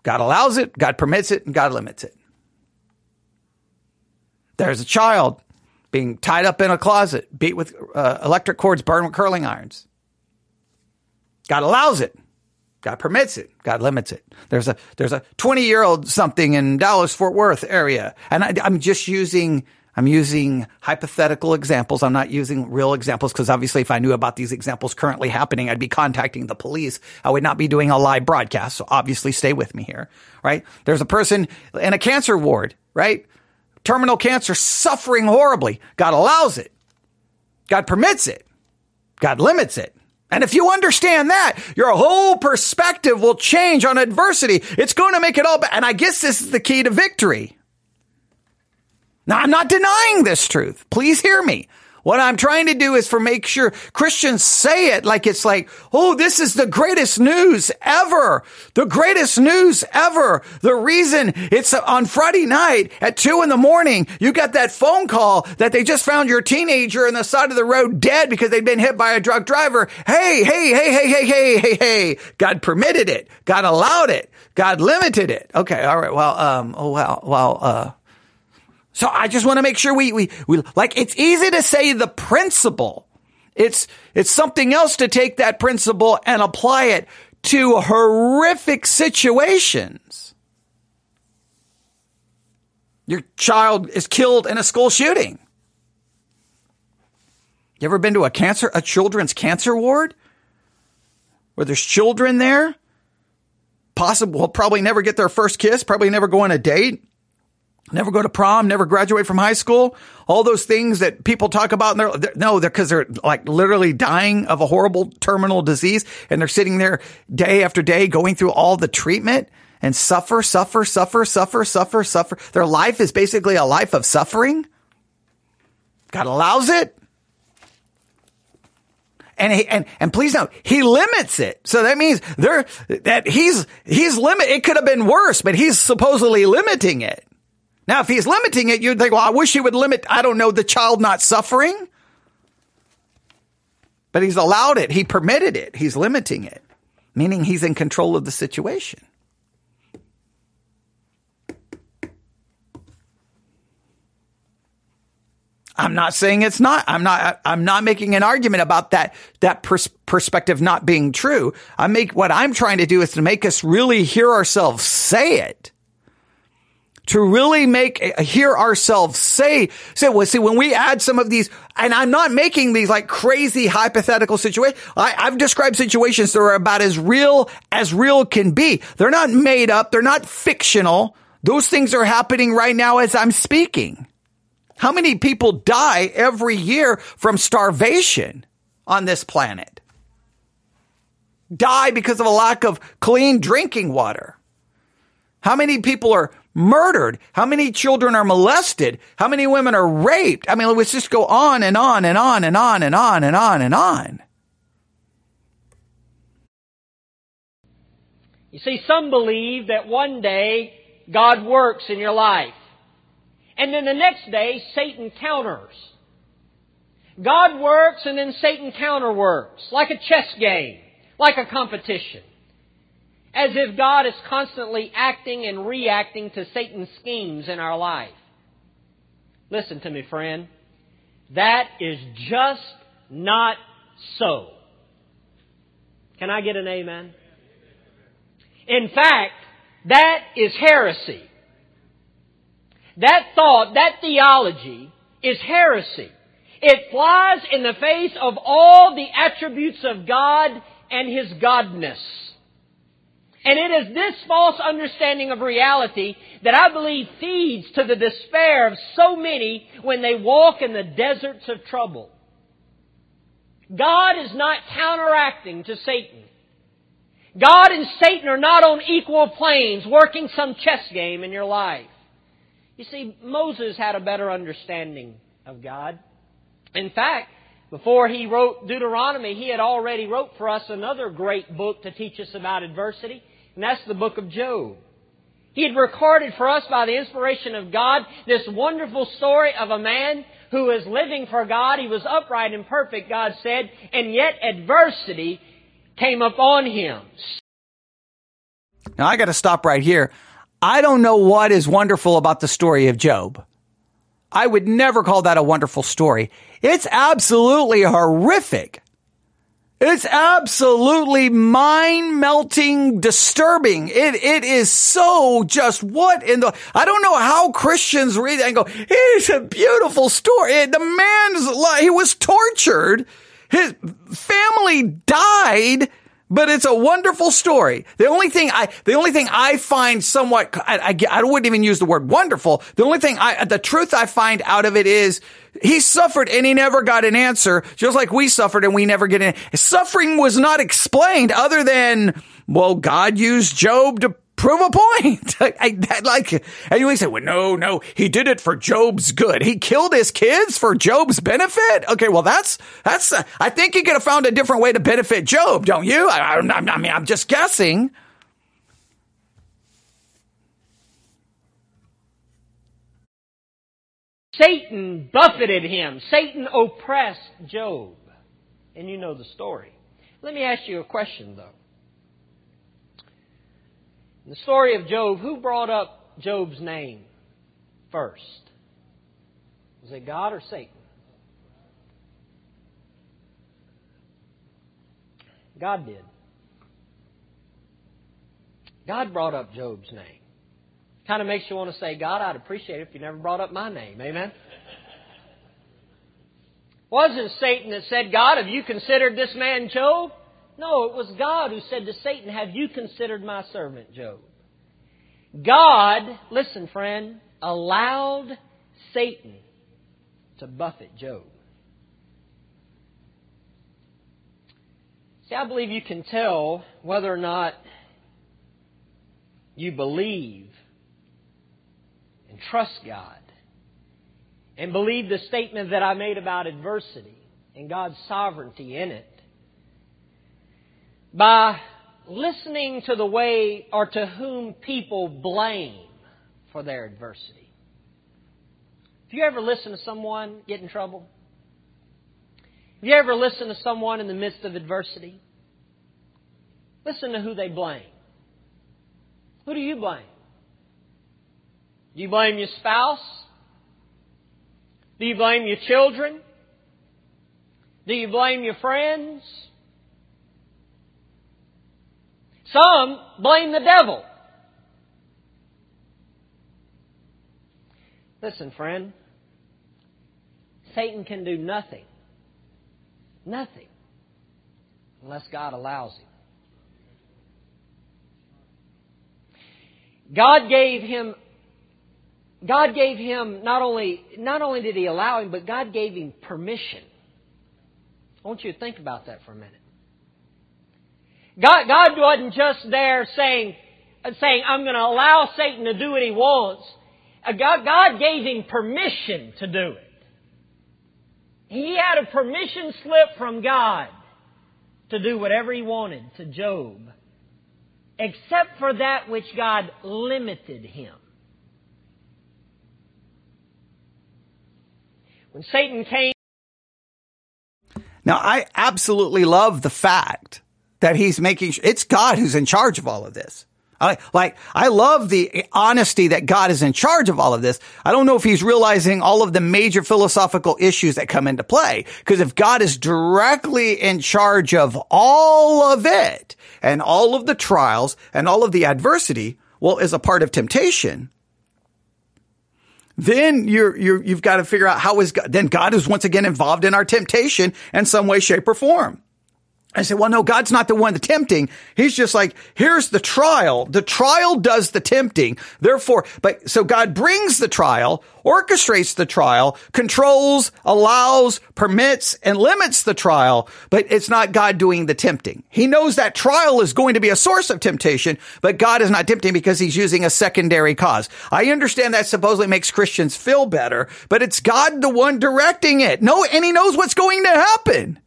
God allows it, God permits it, and God limits it. There's a child being tied up in a closet, beat with uh, electric cords, burned with curling irons. God allows it. God permits it. God limits it. There's a there's a 20 year old something in Dallas Fort Worth area, and I, I'm just using I'm using hypothetical examples. I'm not using real examples because obviously, if I knew about these examples currently happening, I'd be contacting the police. I would not be doing a live broadcast. So obviously, stay with me here, right? There's a person in a cancer ward, right? terminal cancer, suffering horribly. God allows it. God permits it. God limits it. And if you understand that, your whole perspective will change on adversity. It's going to make it all better. And I guess this is the key to victory. Now, I'm not denying this truth. Please hear me. What I'm trying to do is for make sure Christians say it like it's like, oh, this is the greatest news ever. The greatest news ever. The reason it's on Friday night at two in the morning, you got that phone call that they just found your teenager on the side of the road dead because they'd been hit by a drunk driver. Hey, hey, hey, hey, hey, hey, hey, hey. God permitted it. God allowed it. God limited it. Okay. All right. Well, um, oh, well, well, uh, so I just want to make sure we, we, we, like, it's easy to say the principle. It's, it's something else to take that principle and apply it to horrific situations. Your child is killed in a school shooting. You ever been to a cancer, a children's cancer ward? Where there's children there? Possible, will probably never get their first kiss, probably never go on a date, never go to prom, never graduate from high school. All those things that people talk about. And they're, they're no, they're because they're like literally dying of a horrible terminal disease and they're sitting there day after day going through all the treatment and suffer, suffer, suffer, suffer, suffer, suffer. Their life is basically a life of suffering. God allows it. And, he, and, and please note, he limits it. So that means there, that he's, he's limit, it could have been worse, but he's supposedly limiting it. Now, if he's limiting it, you'd think, well, I wish he would limit, I don't know, the child not suffering. But he's allowed it. He permitted it. He's limiting it, meaning he's in control of the situation. I'm not saying it's not. I'm not. I'm not making an argument about that that pers- perspective not being true. I make what I'm trying to do is to make us really hear ourselves say it. To really make uh, hear ourselves say say well see when we add some of these and I'm not making these like crazy hypothetical situations. I've described situations that are about as real as real can be. They're not made up. They're not fictional. Those things are happening right now as I'm speaking. How many people die every year from starvation on this planet? Die because of a lack of clean drinking water. How many people are murdered? How many children are molested? How many women are raped? I mean, let's just go on and on and on and on and on and on and on.
You see, some believe that one day God works in your life. And then the next day, Satan counters. God works and then Satan counterworks, like a chess game, like a competition. As if God is constantly acting and reacting to Satan's schemes in our life. Listen to me, friend. That is just not so. Can I get an amen? In fact, that is heresy. That thought, that theology is heresy. It flies in the face of all the attributes of God and His Godness. And it is this false understanding of reality that I believe feeds to the despair of so many when they walk in the deserts of trouble. God is not counteracting to Satan. God and Satan are not on equal planes working some chess game in your life. You see, Moses had a better understanding of God. In fact, before he wrote Deuteronomy, he had already wrote for us another great book to teach us about adversity, and that's the book of Job. He had recorded for us by the inspiration of God this wonderful story of a man who was living for God. He was upright and perfect, God said, and yet adversity came upon him.
Now I got to stop right here. I don't know what is wonderful about the story of Job. I would never call that a wonderful story. It's absolutely horrific. It's absolutely mind melting, disturbing. It, it is so just what in the, I don't know how Christians read it and go, it's a beautiful story. It, The man's, he was tortured. His family died but it's a wonderful story. The only thing I, the only thing I find somewhat, I, I, I wouldn't even use the word wonderful. The only thing I, the truth I find out of it is he suffered and he never got an answer, just like we suffered and we never get an, suffering was not explained other than, well, God used Job to prove a point. I, I, like, and you say, well, no, no, he did it for Job's good. He killed his kids for Job's benefit. Okay, well, that's that's. Uh, I think he could have found a different way to benefit Job, don't you? I, I, I mean, I'm just guessing.
Satan buffeted him. Satan oppressed Job. And you know the story. Let me ask you a question, though. The story of Job, who brought up Job's name first? Was it God or Satan? God did. God brought up Job's name. Kind of makes you want to say, God, I'd appreciate it if you never brought up my name. Amen? Wasn't Satan that said, God, have you considered this man Job? No, it was God who said to Satan, Have you considered my servant Job? God, listen, friend, allowed Satan to buffet Job. See, I believe you can tell whether or not you believe and trust God and believe the statement that I made about adversity and God's sovereignty in it by listening to the way or to whom people blame for their adversity. Have you ever listened to someone get in trouble? Have you ever listened to someone in the midst of adversity? Listen to who they blame. Who do you blame? Do you blame your spouse? Do you blame your children? Do you blame your friends? Some blame the devil. Listen, friend. Satan can do nothing. Nothing. Unless God allows him. God gave him God gave him not only not only did he allow him, but God gave him permission. I want you to think about that for a minute. God, God wasn't just there saying, saying, I'm going to allow Satan to do what he wants. Uh, God, God gave him permission to do it. He had a permission slip from God to do whatever he wanted to Job, except for that which God limited him. When Satan came.
Now, I absolutely love the fact that he's making, it's God who's in charge of all of this. I, like, I love the honesty that God is in charge of all of this. I don't know if he's realizing all of the major philosophical issues that come into play. Because if God is directly in charge of all of it and all of the trials and all of the adversity, well, as a part of temptation, then you're, you're, you've got to figure out how is God, then God is once again involved in our temptation in some way, shape, or form. I said, well, no, God's not the one the tempting. He's just like, here's the trial. The trial does the tempting. Therefore, but so God brings the trial, orchestrates the trial, controls, allows, permits, and limits the trial, but it's not God doing the tempting. He knows that trial is going to be a source of temptation, but God is not tempting because he's using a secondary cause. I understand that supposedly makes Christians feel better, but it's God the one directing it. No, and he knows what's going to happen.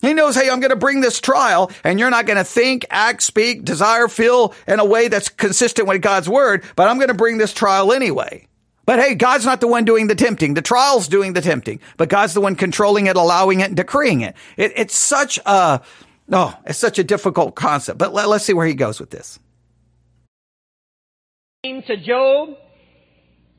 He knows, hey, I'm going to bring this trial and you're not going to think, act, speak, desire, feel in a way that's consistent with God's word, but I'm going to bring this trial anyway. But hey, God's not the one doing the tempting. The trial's doing the tempting, but God's the one controlling it, allowing it, and decreeing it. it it's such a, oh, it's such a difficult concept, but let, let's see where he goes with this.
To Job,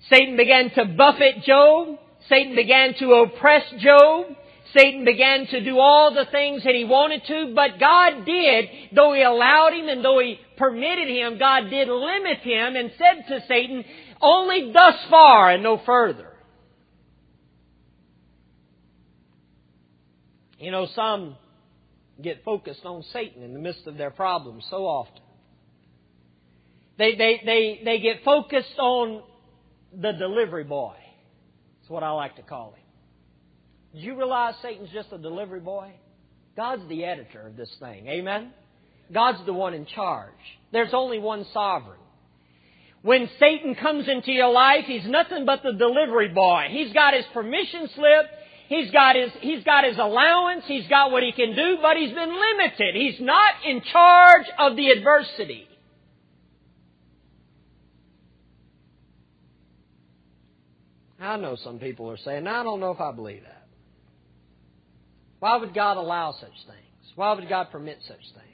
Satan began to buffet Job. Satan began to oppress Job. Satan began to do all the things that he wanted to, but God did, though he allowed him and though he permitted him, God did limit him and said to Satan, only thus far and no further. You know, some get focused on Satan in the midst of their problems so often. They, they, they, they get focused on the delivery boy. That's what I like to call him. Did you realize Satan's just a delivery boy? God's the editor of this thing. Amen? God's the one in charge. There's only one sovereign. When Satan comes into your life, he's nothing but the delivery boy. He's got his permission slip. He's got his, he's got his allowance. He's got what he can do, but he's been limited. He's not in charge of the adversity. I know some people are saying, I don't know if I believe that. Why would God allow such things? Why would God permit such things?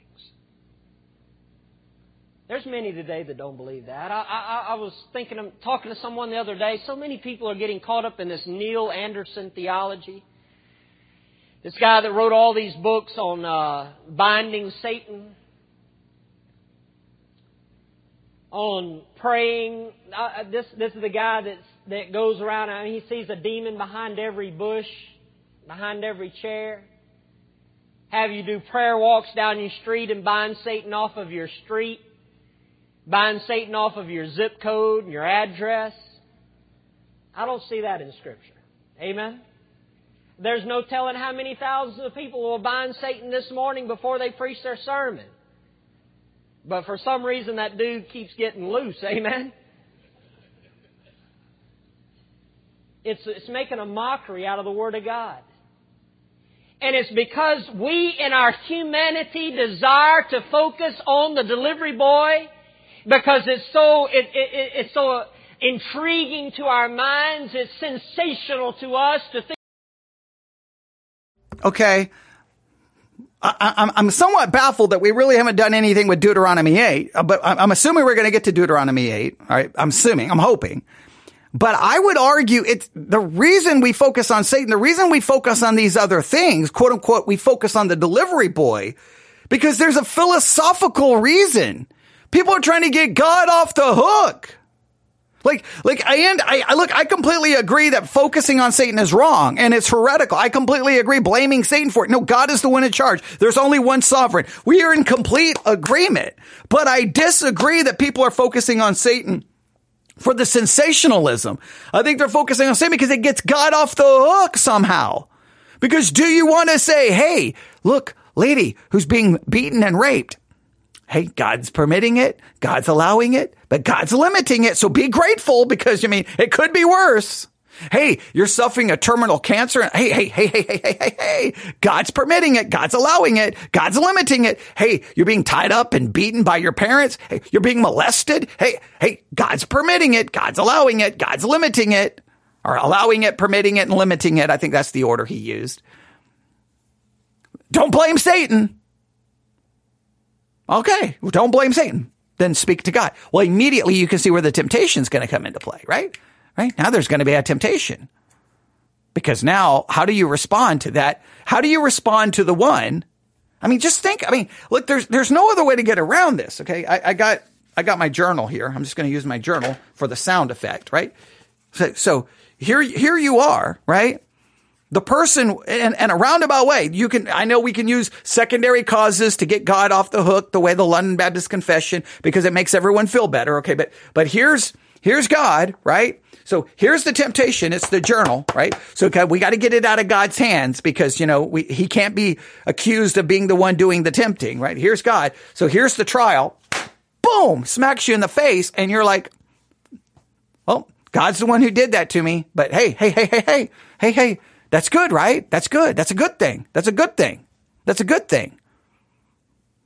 There's many today that don't believe that. I, I, I was thinking of talking to someone the other day. So many people are getting caught up in this Neil Anderson theology. This guy that wrote all these books on uh, binding Satan, on praying. Uh, this this is the guy that's, that goes around and he sees a demon behind every bush, behind every chair. Have you do prayer walks down your street and bind Satan off of your street, bind Satan off of your zip code and your address. I don't see that in Scripture. Amen. There's no telling how many thousands of people will bind Satan this morning before they preach their sermon. But for some reason, that dude keeps getting loose. Amen? It's, it's making a mockery out of the Word of God. And it's because we in our humanity desire to focus on the delivery boy because it's so, it, it, it's so intriguing to our minds. It's sensational to us to think
Okay. I, am somewhat baffled that we really haven't done anything with Deuteronomy 8, uh, but I'm assuming we're going to get to Deuteronomy 8. All right. I'm assuming, I'm hoping. But I would argue it's the reason we focus on Satan, the reason we focus on these other things, quote unquote, we focus on the delivery boy, because there's a philosophical reason. People are trying to get God off the hook. Like, like, and I, I look, I completely agree that focusing on Satan is wrong and it's heretical. I completely agree blaming Satan for it. No, God is the one in charge. There's only one sovereign. We are in complete agreement, but I disagree that people are focusing on Satan for the sensationalism. I think they're focusing on Satan because it gets God off the hook somehow. Because do you want to say, hey, look, lady who's being beaten and raped, Hey, God's permitting it. God's allowing it, but God's limiting it. So be grateful because I mean, it could be worse. Hey, you're suffering a terminal cancer. Hey, hey, hey, hey, hey, hey, hey, hey. God's permitting it. God's allowing it. God's limiting it. Hey, you're being tied up and beaten by your parents. Hey, you're being molested. Hey, hey, God's permitting it. God's allowing it. God's limiting it or allowing it, permitting it and limiting it. I think that's the order he used. Don't blame Satan. Okay, well, don't blame Satan. Then speak to God. Well, immediately you can see where the temptation is going to come into play, right? Right? Now there's going to be a temptation. Because now, how do you respond to that? How do you respond to the one? I mean, just think, I mean, look, there's, there's no other way to get around this. Okay. I, I got, I got my journal here. I'm just going to use my journal for the sound effect, right? So, so here, here you are, right? the person in, in, a roundabout way, you can, I know we can use secondary causes to get God off the hook the way the London Baptist Confession because it makes everyone feel better. Okay. But, but here's, here's God, right? So here's the temptation. It's the journal, right? So okay, we got to get it out of God's hands because, you know, we, he can't be accused of being the one doing the tempting, right? Here's God. So here's the trial. Boom, smacks you in the face. And you're like, well, God's the one who did that to me. But hey, hey, hey, hey, hey, hey, hey, that's good, right? That's good. That's a good thing. That's a good thing. That's a good thing.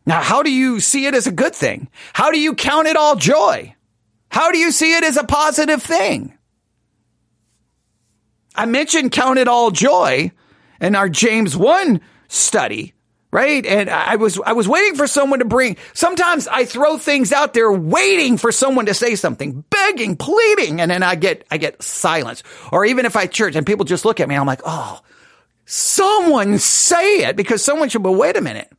Now, how do you see it as a good thing? How do you count it all joy? How do you see it as a positive thing? I mentioned count it all joy in our James 1 study right? And I was, I was waiting for someone to bring, sometimes I throw things out there waiting for someone to say something, begging, pleading, and then I get, I get silence. Or even if I church and people just look at me, I'm like, oh, someone say it because someone should, but wait a minute.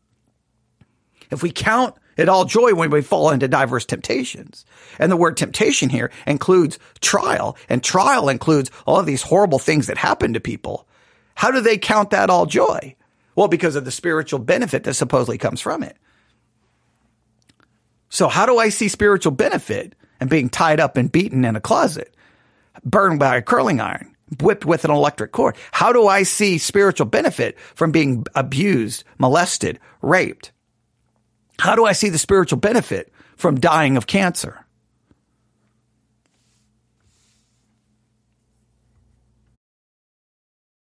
If we count it all joy when we fall into diverse temptations. And the word temptation here includes trial and trial includes all of these horrible things that happen to people. How do they count that all joy? Well, because of the spiritual benefit that supposedly comes from it. So how do I see spiritual benefit and being tied up and beaten in a closet, burned by a curling iron, whipped with an electric cord? How do I see spiritual benefit from being abused, molested, raped? How do I see the spiritual benefit from dying of cancer?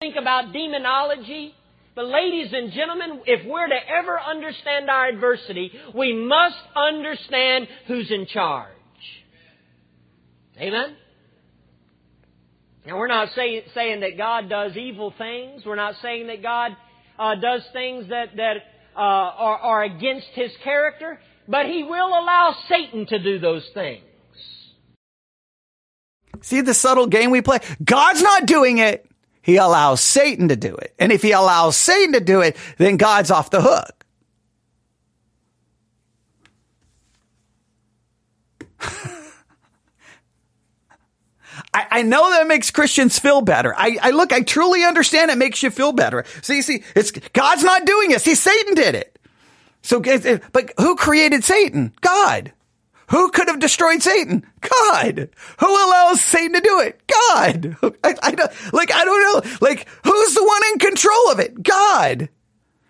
Think about demonology but ladies and gentlemen, if we're to ever understand our adversity, we must understand who's in charge. Amen? Now we're not say, saying that God does evil things. We're not saying that God uh, does things that, that uh, are, are against His character. But He will allow Satan to do those things.
See the subtle game we play? God's not doing it. he allows Satan to do it. And if he allows Satan to do it, then God's off the hook. I, I, know that makes Christians feel better. I, I, look, I truly understand it makes you feel better. See, see, it's God's not doing it. See, Satan did it. So, eh, eh, but who created Satan? God. Who could have destroyed Satan? God. Who allows Satan to do it? God. I, I don't, like, I don't know. Like, who's the one in control of it? God.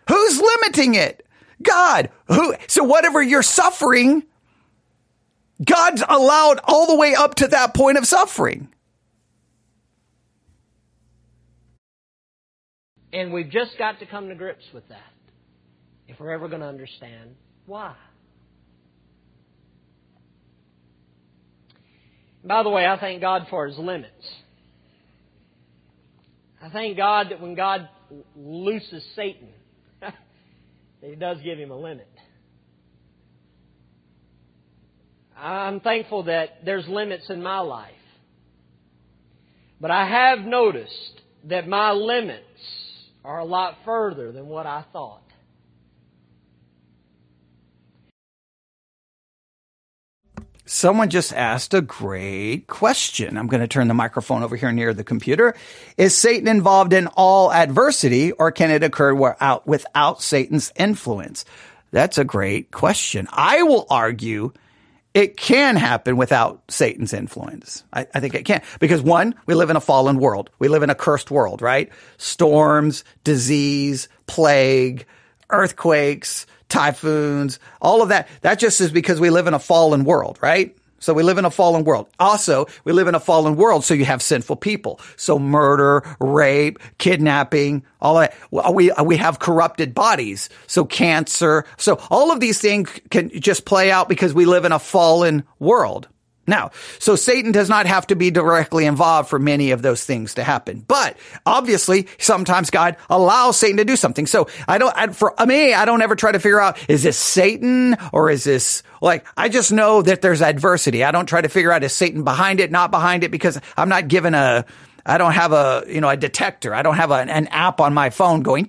Who's limiting it? God. Who, so whatever you're suffering, God's allowed all the way up to that point of suffering.
And we've just got to come to grips with that if we're ever going to understand why. By the way, I thank God for His limits. I thank God that when God looses Satan, that He does give him a limit. I'm thankful that there's limits in my life. But I have noticed that my limits are a lot further than what I thought.
Someone just asked a great question. I'm going to turn the microphone over here near the computer. Is Satan involved in all adversity or can it occur without, without Satan's influence? That's a great question. I will argue it can happen without Satan's influence. I, I, think it can. Because one, we live in a fallen world. We live in a cursed world, right? Storms, disease, plague, earthquakes, typhoons, all of that. That just is because we live in a fallen world, right? So we live in a fallen world. Also, we live in a fallen world, so you have sinful people. So murder, rape, kidnapping, all that. We, we have corrupted bodies. So cancer. So all of these things can just play out because we live in a fallen world. Now, so Satan does not have to be directly involved for many of those things to happen. But obviously, sometimes God allows Satan to do something. So I don't, I, for me, I don't ever try to figure out, is this Satan or is this like, I just know that there's adversity. I don't try to figure out is Satan behind it, not behind it, because I'm not given a, I don't have a, you know, a detector. I don't have a, an app on my phone going,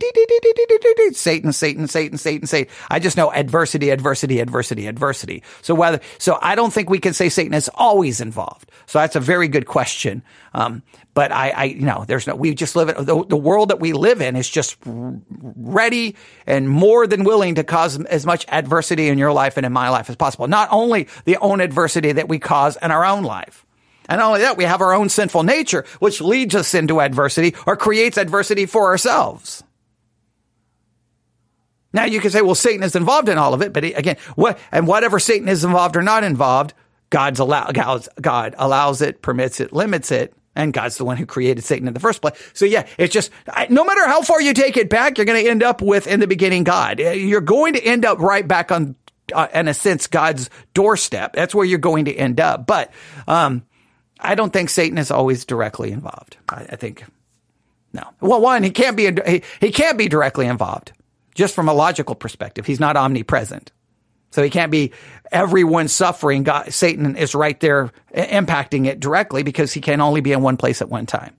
Satan, Satan, Satan, Satan, Satan. I just know adversity, adversity, adversity, adversity. So whether, so I don't think we can say Satan is always involved. So that's a very good question. Um, but I, I, you know, there's no, we just live in the, the world that we live in is just ready and more than willing to cause as much adversity in your life and in my life as possible. Not only the own adversity that we cause in our own life and not only that, we have our own sinful nature, which leads us into adversity or creates adversity for ourselves. Now you can say, well, Satan is involved in all of it, but again, what, and whatever Satan is involved or not involved, God's allow, God allows it, permits it, limits it, and God's the one who created Satan in the first place. So yeah, it's just, no matter how far you take it back, you're going to end up with in the beginning God. You're going to end up right back on, uh, in a sense, God's doorstep. That's where you're going to end up. But, um, I don't think Satan is always directly involved. I, I think no. Well, one, he can't be he, he can't be directly involved. Just from a logical perspective, he's not omnipresent. So he can't be everyone suffering. God, Satan is right there impacting it directly because he can only be in one place at one time.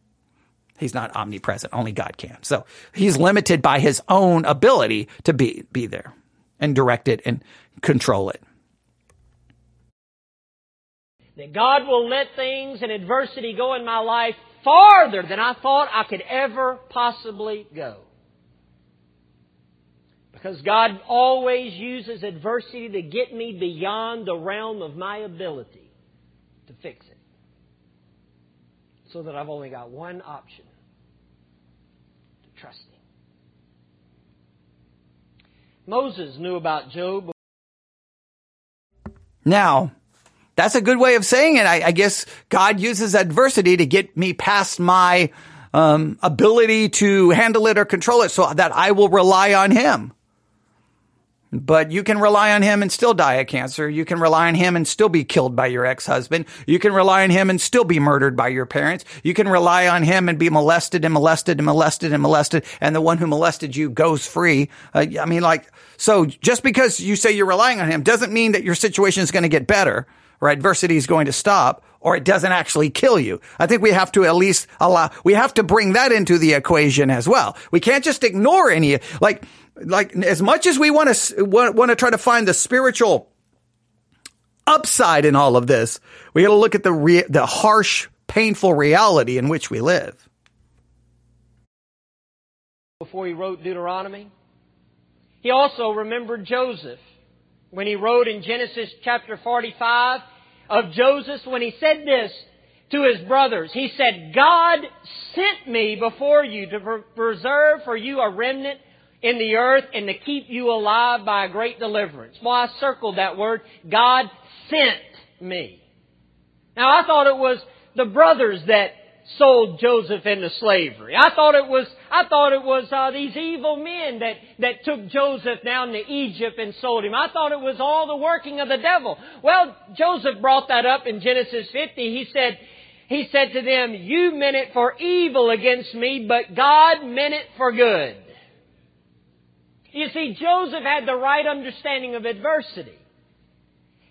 He's not omnipresent. Only God can. So he's limited by his own ability to be, be there and direct it and control it.
That God will let things and adversity go in my life farther than I thought I could ever possibly go. Because God always uses adversity to get me beyond the realm of my ability to fix it. So that I've only got one option to trust Him. Moses knew about Job.
Now, that's a good way of saying it. I, I guess God uses adversity to get me past my um, ability to handle it or control it so that I will rely on Him. But you can rely on him and still die of cancer. You can rely on him and still be killed by your ex-husband. You can rely on him and still be murdered by your parents. You can rely on him and be molested and molested and molested and molested. And the one who molested you goes free. Uh, I mean, like, so just because you say you're relying on him doesn't mean that your situation is going to get better or adversity is going to stop or it doesn't actually kill you. I think we have to at least allow, we have to bring that into the equation as well. We can't just ignore any, like, like as much as we want to, want to try to find the spiritual upside in all of this, we got to look at the re- the harsh, painful reality in which we live.
Before he wrote Deuteronomy, he also remembered Joseph when he wrote in Genesis chapter 45 of Joseph when he said this to his brothers. He said, God sent me before you to preserve for you a remnant in the earth and to keep you alive by a great deliverance. Well, I circled that word. God sent me. Now I thought it was the brothers that sold Joseph into slavery. I thought it was, I thought it was uh, these evil men that, that took Joseph down to Egypt and sold him. I thought it was all the working of the devil. Well, Joseph brought that up in Genesis 50. He said, he said to them, you meant it for evil against me, but God meant it for good. You see, Joseph had the right understanding of adversity.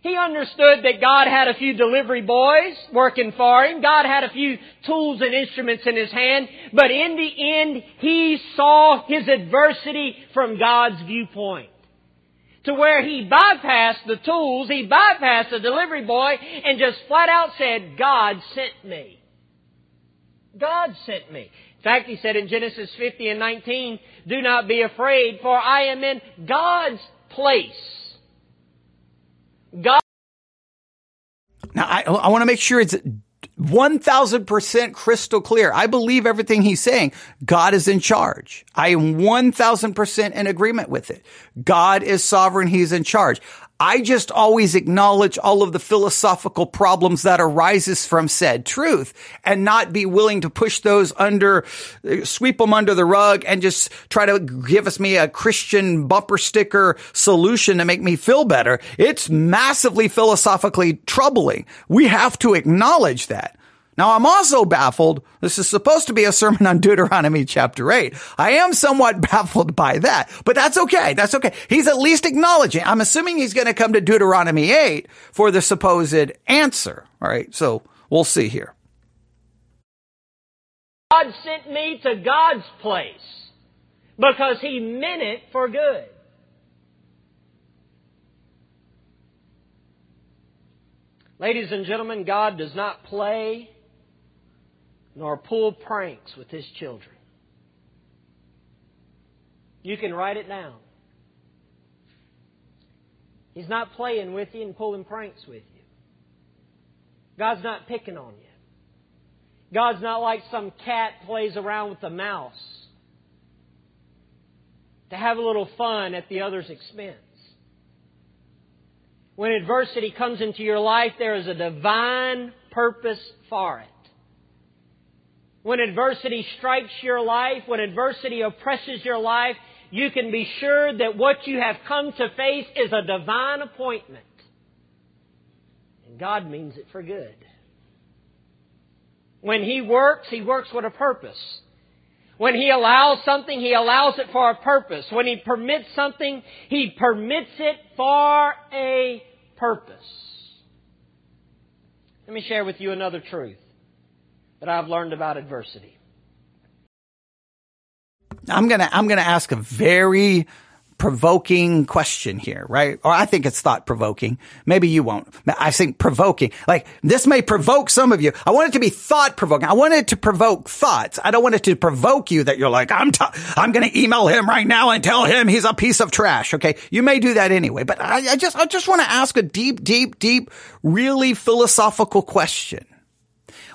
He understood that God had a few delivery boys working for him. God had a few tools and instruments in his hand. But in the end, he saw his adversity from God's viewpoint. To where he bypassed the tools, he bypassed the delivery boy, and just flat out said, God sent me. God sent me. In fact, he said in Genesis 50 and 19, Do not be afraid, for I am in God's place. God.
Now, I, I want to make sure it's 1000% crystal clear. I believe everything he's saying. God is in charge. I am 1000% in agreement with it. God is sovereign. He's in charge. I just always acknowledge all of the philosophical problems that arises from said truth and not be willing to push those under, uh, sweep them under the rug and just try to give us me a Christian bumper sticker solution to make me feel better. It's massively philosophically troubling. We have to acknowledge that. Now I'm also baffled. This is supposed to be a sermon on Deuteronomy chapter 8. I am somewhat baffled by that, but that's okay. That's okay. He's at least acknowledging. I'm assuming he's going to come to Deuteronomy 8 for the supposed answer. All right. So we'll see here.
God sent me to God's place because he meant it for good. Ladies and gentlemen, God does not play nor pull pranks with his children. You can write it down. He's not playing with you and pulling pranks with you. God's not picking on you. God's not like some cat plays around with a mouse to have a little fun at the other's expense. When adversity comes into your life, there is a divine purpose for it. When adversity strikes your life, when adversity oppresses your life, you can be sure that what you have come to face is a divine appointment. And God means it for good. When He works, He works with a purpose. When He allows something, He allows it for a purpose. When He permits something, He permits it for a purpose. Let me share with you another truth that I've learned about adversity?
I'm gonna I'm gonna ask a very provoking question here, right? Or I think it's thought provoking. Maybe you won't. I think provoking. Like this may provoke some of you. I want it to be thought provoking. I want it to provoke thoughts. I don't want it to provoke you that you're like, I'm, t- I'm going to email him right now and tell him he's a piece of trash. Okay. You may do that anyway, but I, I just, I just want to ask a deep, deep, deep, really philosophical question.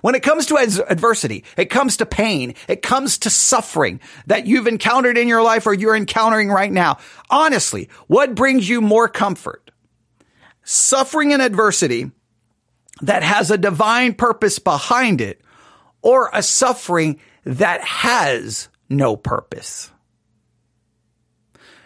When it comes to adversity, it comes to pain, it comes to suffering that you've encountered in your life or you're encountering right now. Honestly, what brings you more comfort? Suffering and adversity that has a divine purpose behind it or a suffering that has no purpose?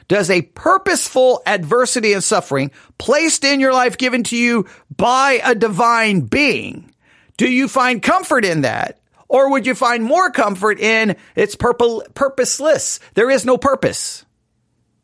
Does a purposeful adversity and suffering placed in your life given to you by a divine being do you find comfort in that? Or would you find more comfort in it's purple, purposeless? There is no purpose.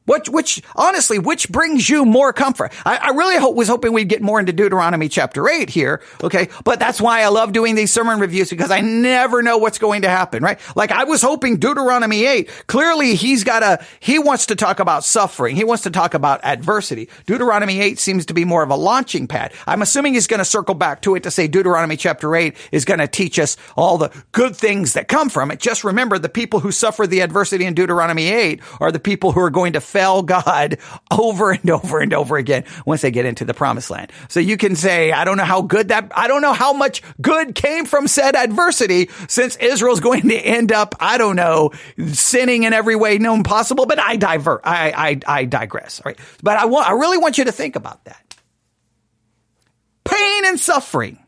Which, which, honestly, which brings you more comfort? I, I really hope, was hoping we'd get more into Deuteronomy chapter 8 here, okay? But that's why I love doing these sermon reviews because I never know what's going to happen, right? Like I was hoping Deuteronomy 8, clearly he's got a, he wants to talk about suffering. He wants to talk about adversity. Deuteronomy 8 seems to be more of a launching pad. I'm assuming he's going to circle back to it to say Deuteronomy chapter 8 is going to teach us all the good things that come from it. Just remember the people who suffer the adversity in Deuteronomy 8 are the people who are going to fail God over and over and over again once they get into the promised land. So you can say, I don't know how good that, I don't know how much good came from said adversity since Israel's going to end up, I don't know, sinning in every way known possible, but I divert, I, I, I digress. All right. But I want, I really want you to think about that. Pain and suffering.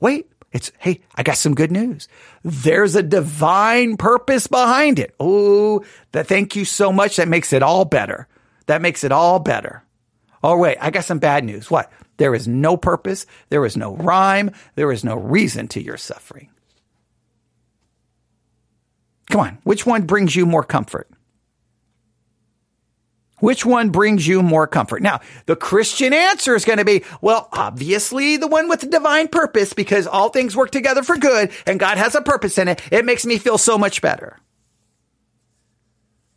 Wait, it's, hey, I got some good news. There's a divine purpose behind it. Oh, that thank you so much. That makes it all better. That makes it all better. Oh, wait, I got some bad news. What? There is no purpose. There is no rhyme. There is no reason to your suffering. Come on. Which one brings you more comfort? Which one brings you more comfort? Now, the Christian answer is going to be, well, obviously the one with the divine purpose because all things work together for good and God has a purpose in it. It makes me feel so much better.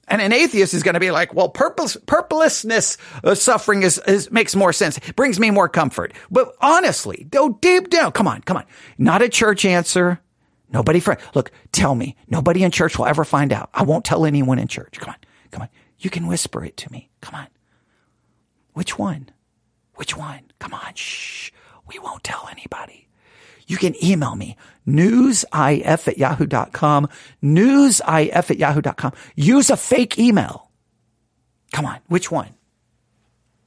And an atheist is going to be like, well, purpose, purposelessness of suffering is, is, makes more sense. Brings me more comfort. But honestly, go deep down. Come on, come on. Not a church answer. Nobody, fr- look, tell me. Nobody in church will ever find out. I won't tell anyone in church. Come on, come on. You can whisper it to me. Come on. Which one? Which one? Come on. Shh. We won't tell anybody. You can email me newsif at yahoo.com, newsif at yahoo.com. Use a fake email. Come on. Which one?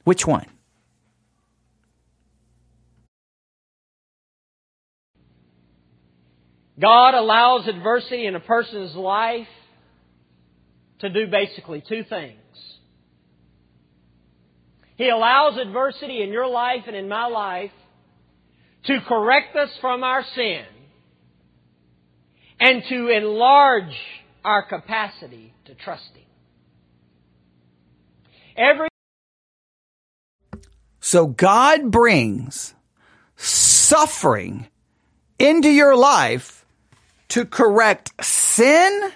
Which one?
God allows adversity in a person's life to do basically two things. He allows adversity in your life and in my life to correct us from our sin and to enlarge our capacity to trust Him. Every
so God brings suffering into your life to correct sin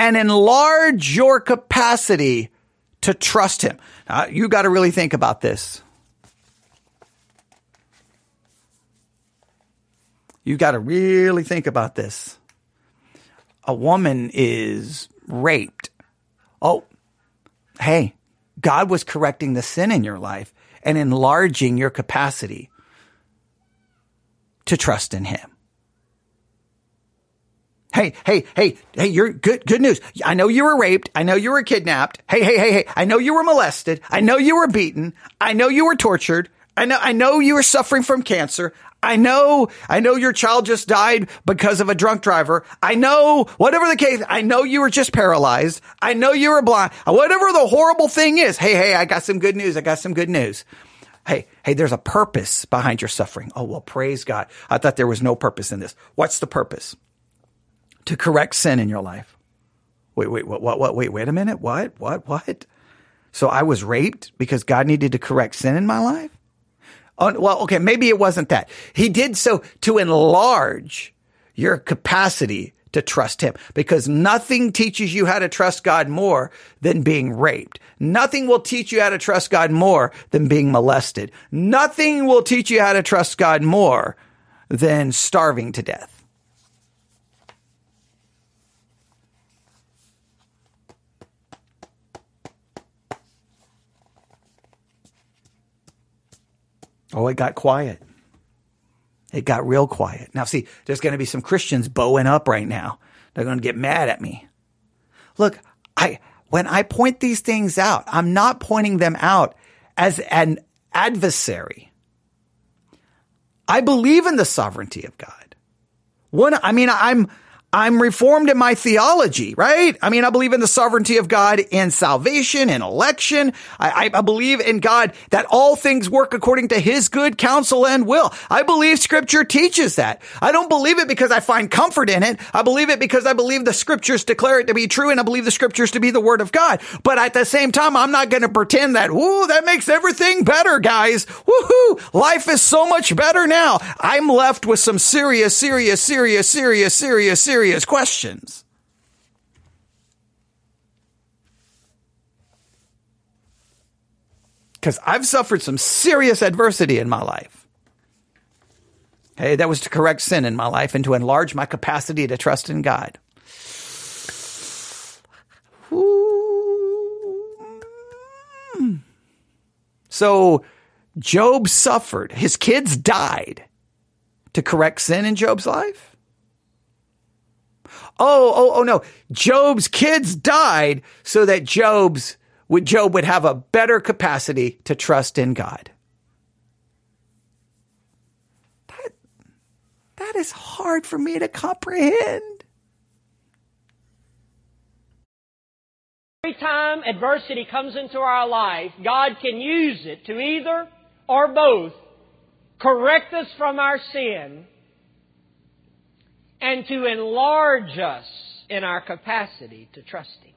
and enlarge your capacity to trust Him. Now, you got to really think about this. You got to really think about this. A woman is raped. Oh, hey, God was correcting the sin in your life and enlarging your capacity to trust in Him. Hey, hey, hey, hey, you're good, good news. I know you were raped. I know you were kidnapped. Hey, hey, hey, hey, I know you were molested. I know you were beaten. I know you were tortured. I know, I know you were suffering from cancer. I know, I know your child just died because of a drunk driver. I know, whatever the case, I know you were just paralyzed. I know you were blind. Whatever the horrible thing is. Hey, hey, I got some good news. I got some good news. Hey, hey, there's a purpose behind your suffering. Oh, well, praise God. I thought there was no purpose in this. What's the purpose? To correct sin in your life. Wait, wait, what, what, what, wait, wait a minute. What, what, what? So I was raped because God needed to correct sin in my life? Oh, well, okay, maybe it wasn't that. He did so to enlarge your capacity to trust him because nothing teaches you how to trust God more than being raped. Nothing will teach you how to trust God more than being molested. Nothing will teach you how to trust God more than starving to death. Oh, it got quiet. It got real quiet. Now, see, there's going to be some Christians bowing up right now. They're going to get mad at me. Look, I, when I point these things out, I'm not pointing them out as an adversary. I believe in the sovereignty of God. One, I mean, I'm, I'm reformed in my theology, right? I mean, I believe in the sovereignty of God in salvation and election. I, I, believe in God that all things work according to his good counsel and will. I believe scripture teaches that. I don't believe it because I find comfort in it. I believe it because I believe the scriptures declare it to be true and I believe the scriptures to be the word of God. But at the same time, I'm not going to pretend that, whoo, that makes everything better, guys. Woohoo! Life is so much better now. I'm left with some serious, serious, serious, serious, serious, serious serious questions. Because I've suffered some serious adversity in my life. Okay, that was to correct sin in my life and to enlarge my capacity to trust in God. So Job suffered. His kids died to correct sin in Job's life. Oh, oh, oh no. Job's kids died so that Job's would Job would have a better capacity to trust in God. That, that is hard for me to comprehend.
Every time adversity comes into our life, God can use it to either or both correct us from our sin and to enlarge us in our capacity to trust Him.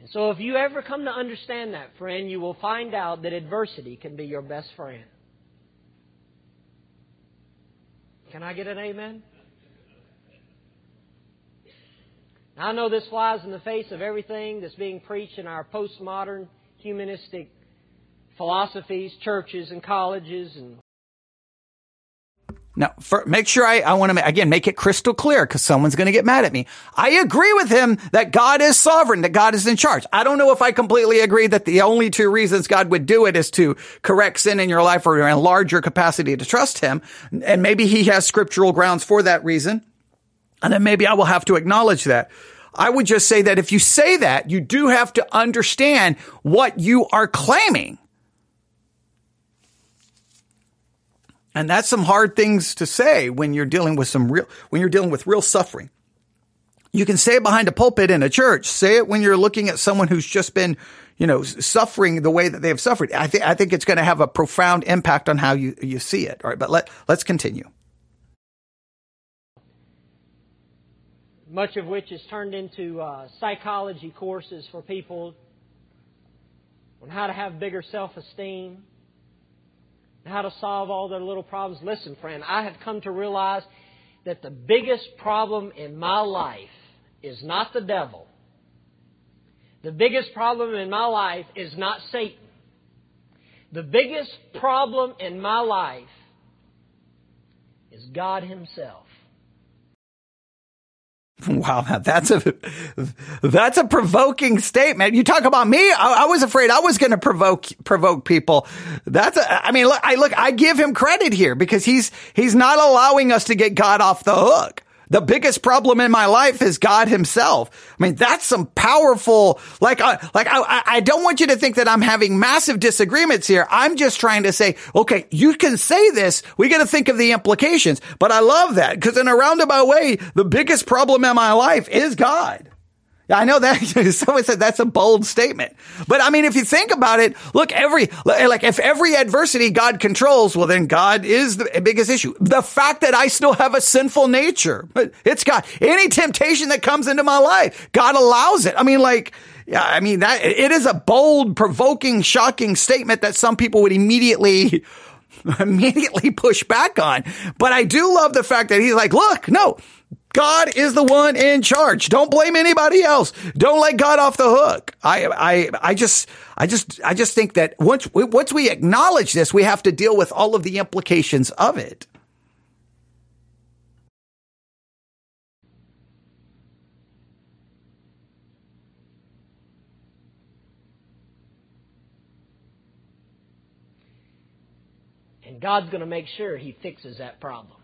And so, if you ever come to understand that, friend, you will find out that adversity can be your best friend. Can I get an amen? I know this flies in the face of everything that's being preached in our postmodern humanistic philosophies, churches, and colleges, and
now, for, make sure I, I want to, again, make it crystal clear because someone's going to get mad at me. I agree with him that God is sovereign, that God is in charge. I don't know if I completely agree that the only two reasons God would do it is to correct sin in your life or enlarge your capacity to trust him. And maybe he has scriptural grounds for that reason. And then maybe I will have to acknowledge that. I would just say that if you say that, you do have to understand what you are claiming. And that's some hard things to say when you're dealing with some real, when you're dealing with real suffering. You can say it behind a pulpit in a church. Say it when you're looking at someone who's just been, you know, suffering the way that they have suffered. I think, I think it's going to have a profound impact on how you, you see it. All right. But let, let's continue.
Much of which is turned into uh, psychology courses for people on how to have bigger self-esteem, how to solve all their little problems. Listen, friend, I have come to realize that the biggest problem in my life is not the devil. The biggest problem in my life is not Satan. The biggest problem in my life is God Himself.
Wow, that's a that's a provoking statement. You talk about me. I, I was afraid I was going to provoke provoke people. That's a, I mean, look, I look, I give him credit here because he's he's not allowing us to get God off the hook. The biggest problem in my life is God himself. I mean, that's some powerful, like, uh, like, I, I don't want you to think that I'm having massive disagreements here. I'm just trying to say, okay, you can say this. We got to think of the implications. But I love that because in a roundabout way, the biggest problem in my life is God. I know that someone said that's a bold statement, but I mean, if you think about it, look, every, like if every adversity God controls, well, then God is the biggest issue. The fact that I still have a sinful nature, it's God. Any temptation that comes into my life, God allows it. I mean, like, yeah, I mean, that it is a bold, provoking, shocking statement that some people would immediately, immediately push back on. But I do love the fact that he's like, look, no, God is the one in charge. Don't blame anybody else. Don't let God off the hook. I, I, I just, I just, I just think that once, once we acknowledge this, we have to deal with all of the implications of it.
And God's going to make sure He fixes that problem.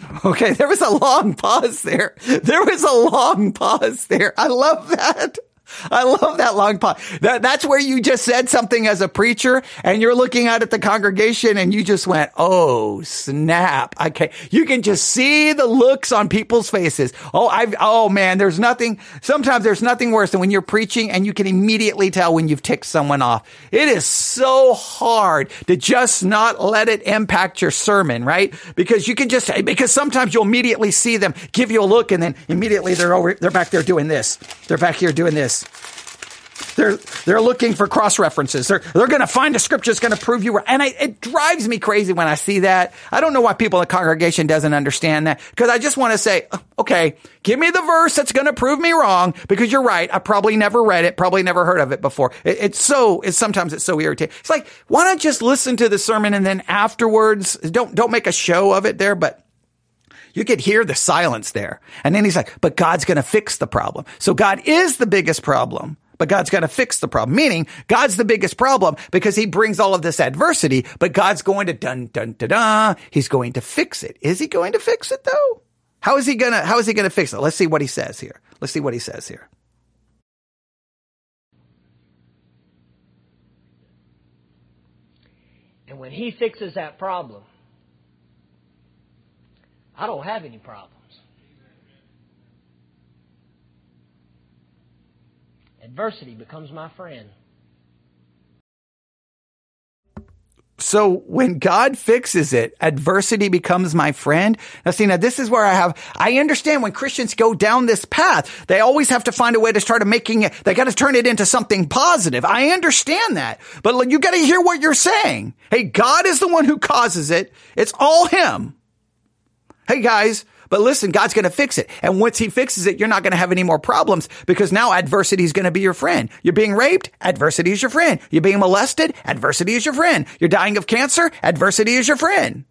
Okay, there was a long pause there. There was a long pause there. I love that. I love that long pause. That, that's where you just said something as a preacher and you're looking out at the congregation and you just went, Oh, snap. Okay. You can just see the looks on people's faces. Oh, I've, oh man, there's nothing, sometimes there's nothing worse than when you're preaching and you can immediately tell when you've ticked someone off. It is so hard to just not let it impact your sermon, right? Because you can just, because sometimes you'll immediately see them give you a look and then immediately they're over, they're back there doing this. They're back here doing this. They're they're looking for cross references. They're they're going to find a scripture that's going to prove you right. And I, it drives me crazy when I see that. I don't know why people in the congregation doesn't understand that because I just want to say, oh, okay, give me the verse that's going to prove me wrong because you're right. I probably never read it, probably never heard of it before. It, it's so it's sometimes it's so irritating. It's like why not just listen to the sermon and then afterwards don't don't make a show of it there, but you could hear the silence there. And then he's like, but God's going to fix the problem. So God is the biggest problem. But God's going to fix the problem, meaning God's the biggest problem because he brings all of this adversity, but God's going to dun, dun, dun, dun. He's going to fix it. Is he going to fix it though? How is he going to, how is he going to fix it? Let's see what he says here. Let's see what he says here.
And when he fixes that problem, I don't have any problems. Adversity becomes my friend.
So when God fixes it, adversity becomes my friend. Now see, now this is where I have, I understand when Christians go down this path, they always have to find a way to start making it, they got to turn it into something positive. I understand that, but you got to hear what you're saying. Hey, God is the one who causes it. It's all Him. Hey guys, but listen, God's going to fix it. And once he fixes it, you're not going to have any more problems because now adversity is going to be your friend. You're being raped. Adversity is your friend. You're being molested. Adversity is your friend. You're dying of cancer. Adversity is your friend.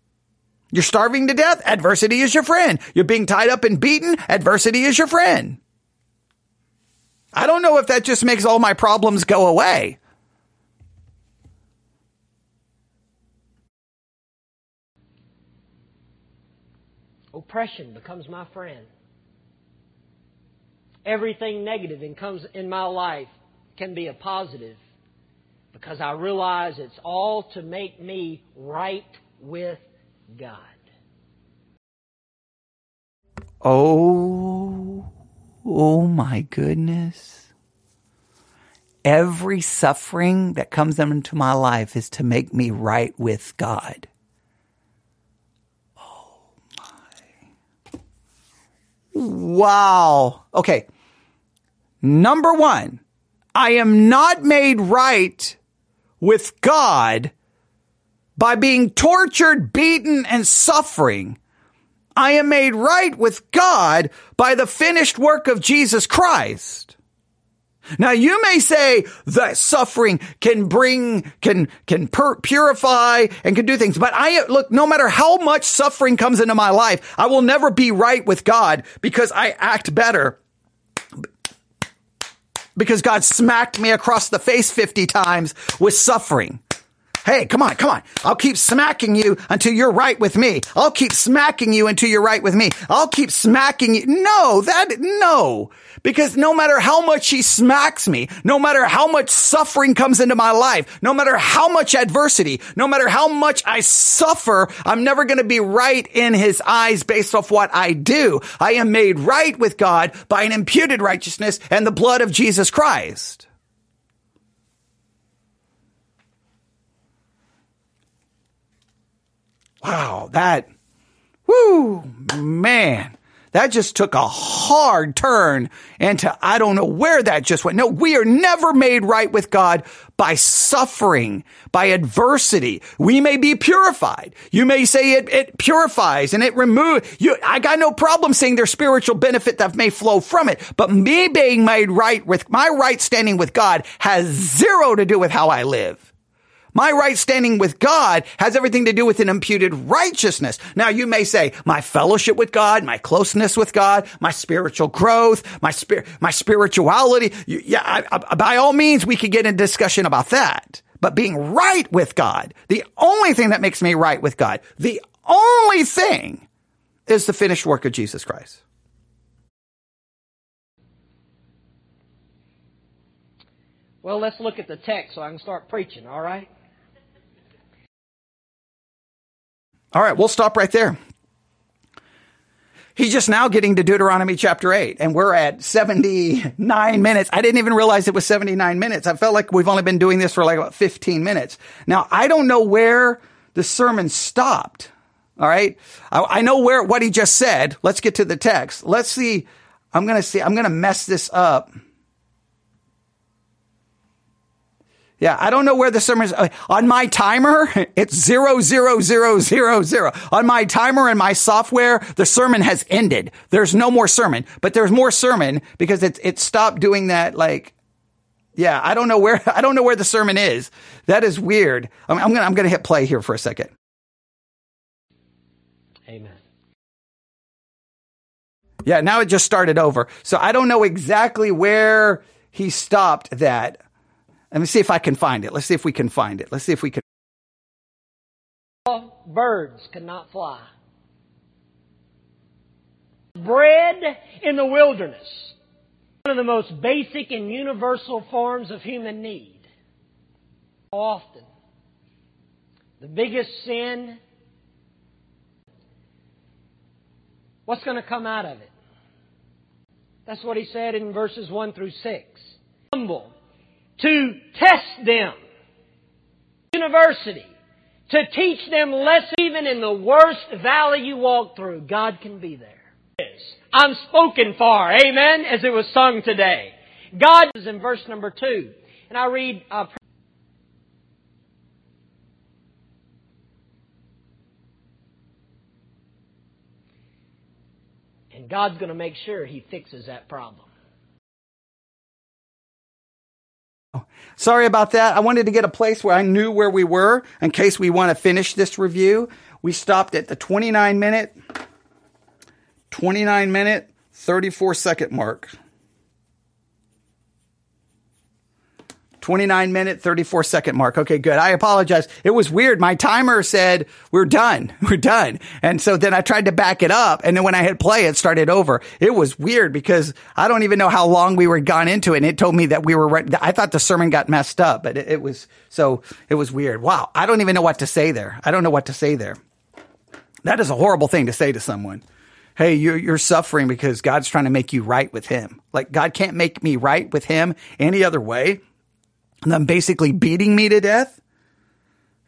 You're starving to death. Adversity is your friend. You're being tied up and beaten. Adversity is your friend. I don't know if that just makes all my problems go away.
Oppression becomes my friend. Everything negative in comes in my life can be a positive because I realize it's all to make me right with God.
Oh, oh my goodness. Every suffering that comes into my life is to make me right with God. Wow. Okay. Number one, I am not made right with God by being tortured, beaten, and suffering. I am made right with God by the finished work of Jesus Christ. Now you may say that suffering can bring, can, can pur- purify and can do things, but I, look, no matter how much suffering comes into my life, I will never be right with God because I act better. Because God smacked me across the face 50 times with suffering. Hey, come on, come on. I'll keep smacking you until you're right with me. I'll keep smacking you until you're right with me. I'll keep smacking you. No, that, no. Because no matter how much he smacks me, no matter how much suffering comes into my life, no matter how much adversity, no matter how much I suffer, I'm never going to be right in his eyes based off what I do. I am made right with God by an imputed righteousness and the blood of Jesus Christ. Wow, that, whoo, man, that just took a hard turn into, I don't know where that just went. No, we are never made right with God by suffering, by adversity. We may be purified. You may say it, it purifies and it removes you. I got no problem saying there's spiritual benefit that may flow from it, but me being made right with my right standing with God has zero to do with how I live. My right standing with God has everything to do with an imputed righteousness. Now you may say my fellowship with God, my closeness with God, my spiritual growth, my spirit, my spirituality. Yeah, I, I, by all means, we could get in discussion about that. But being right with God, the only thing that makes me right with God, the only thing is the finished work of Jesus Christ.
Well, let's look at the text so I can start preaching, all right?
All right, we'll stop right there. He's just now getting to Deuteronomy chapter 8, and we're at 79 minutes. I didn't even realize it was 79 minutes. I felt like we've only been doing this for like about 15 minutes. Now, I don't know where the sermon stopped. All right. I, I know where, what he just said. Let's get to the text. Let's see. I'm going to see, I'm going to mess this up. Yeah, I don't know where the sermon is. Uh, on my timer, it's zero, zero, zero, zero, zero. On my timer and my software, the sermon has ended. There's no more sermon, but there's more sermon because it, it stopped doing that. Like, yeah, I don't know where, I don't know where the sermon is. That is weird. I'm, I'm going to, I'm going to hit play here for a second.
Amen.
Yeah, now it just started over. So I don't know exactly where he stopped that. Let me see if I can find it. Let's see if we can find it. Let's see if we can.
Birds cannot fly. Bread in the wilderness. One of the most basic and universal forms of human need. Often. The biggest sin. What's going to come out of it? That's what he said in verses 1 through 6. Humble to test them. University. To teach them lessons even in the worst valley you walk through. God can be there. I'm spoken for. Amen. As it was sung today. God is in verse number two. And I read, uh, and God's going to make sure He fixes that problem.
Sorry about that. I wanted to get a place where I knew where we were in case we want to finish this review. We stopped at the 29 minute, 29 minute, 34 second mark. 29 minute, 34 second mark. Okay, good. I apologize. It was weird. My timer said, we're done. We're done. And so then I tried to back it up. And then when I hit play, it started over. It was weird because I don't even know how long we were gone into it. And it told me that we were right. I thought the sermon got messed up, but it, it was, so it was weird. Wow. I don't even know what to say there. I don't know what to say there. That is a horrible thing to say to someone. Hey, you're, you're suffering because God's trying to make you right with him. Like God can't make me right with him any other way them basically beating me to death.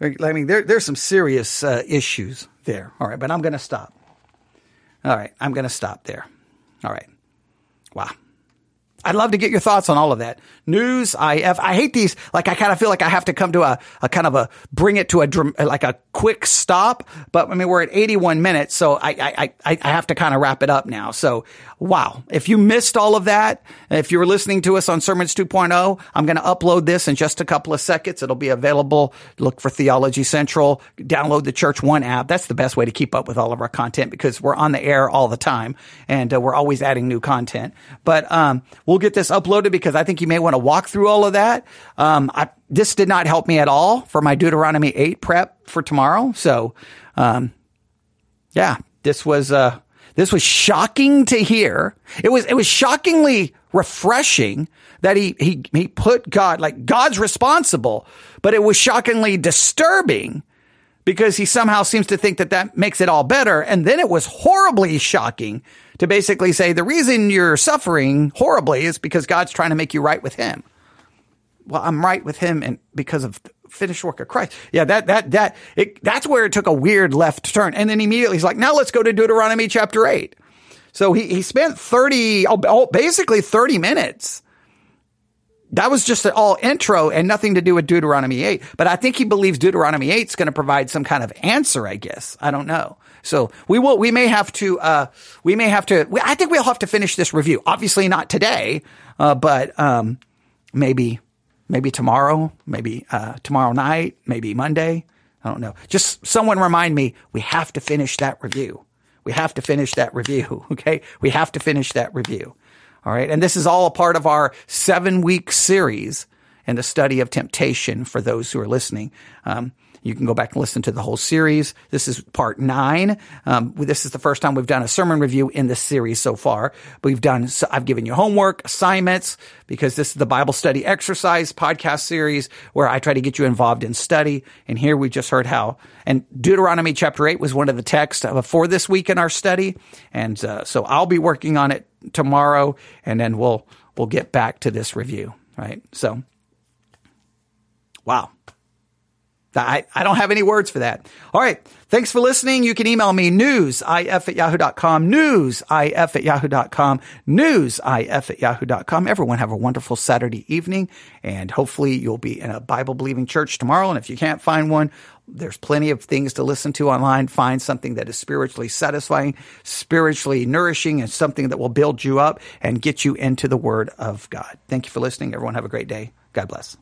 I mean, there, there's some serious uh, issues there. All right, but I'm going to stop. All right, I'm going to stop there. All right. Wow. I'd love to get your thoughts on all of that. News, IF. I hate these. Like, I kind of feel like I have to come to a, a kind of a bring it to a like a quick stop. But I mean, we're at 81 minutes, so I I I, I have to kind of wrap it up now. So wow, if you missed all of that, if you were listening to us on Sermons 2.0, I'm going to upload this in just a couple of seconds. It'll be available. Look for Theology Central. Download the Church One app. That's the best way to keep up with all of our content because we're on the air all the time and uh, we're always adding new content. But um, we'll get this uploaded because I think you may want to walk through all of that. Um, I, this did not help me at all for my Deuteronomy 8 prep for tomorrow. So, um, yeah, this was, uh, this was shocking to hear. It was, it was shockingly refreshing that he, he, he put God, like God's responsible, but it was shockingly disturbing because he somehow seems to think that that makes it all better. And then it was horribly shocking to basically say the reason you're suffering horribly is because God's trying to make you right with him. Well, I'm right with him and because of the finished work of Christ. Yeah, that, that, that, it, that's where it took a weird left turn. And then immediately he's like, now let's go to Deuteronomy chapter eight. So he, he spent 30, basically 30 minutes. That was just an all intro and nothing to do with Deuteronomy 8. But I think he believes Deuteronomy 8 is going to provide some kind of answer, I guess. I don't know. So we will, we may have to, uh, we may have to, I think we'll have to finish this review. Obviously not today, uh, but, um, maybe, maybe tomorrow, maybe, uh, tomorrow night, maybe Monday. I don't know. Just someone remind me, we have to finish that review. We have to finish that review. Okay. We have to finish that review. All right. And this is all a part of our seven week series in the study of temptation for those who are listening. Um, You can go back and listen to the whole series. This is part nine. Um, this is the first time we've done a sermon review in this series so far. We've done, I've given you homework, assignments, because this is the Bible study exercise podcast series where I try to get you involved in study. And here we just heard how, and Deuteronomy chapter eight was one of the texts for this week in our study. And uh, so I'll be working on it tomorrow and then we'll, we'll get back to this review, right? So, wow. I, I don't have any words for that. All right. Thanks for listening. You can email me newsif at yahoo.com, newsif at yahoo.com, newsif at yahoo.com. Everyone have a wonderful Saturday evening and hopefully you'll be in a Bible believing church tomorrow. And if you can't find one, there's plenty of things to listen to online. Find something that is spiritually satisfying, spiritually nourishing, and something that will build you up and get you into the Word of God. Thank you for listening. Everyone have a great day. God bless.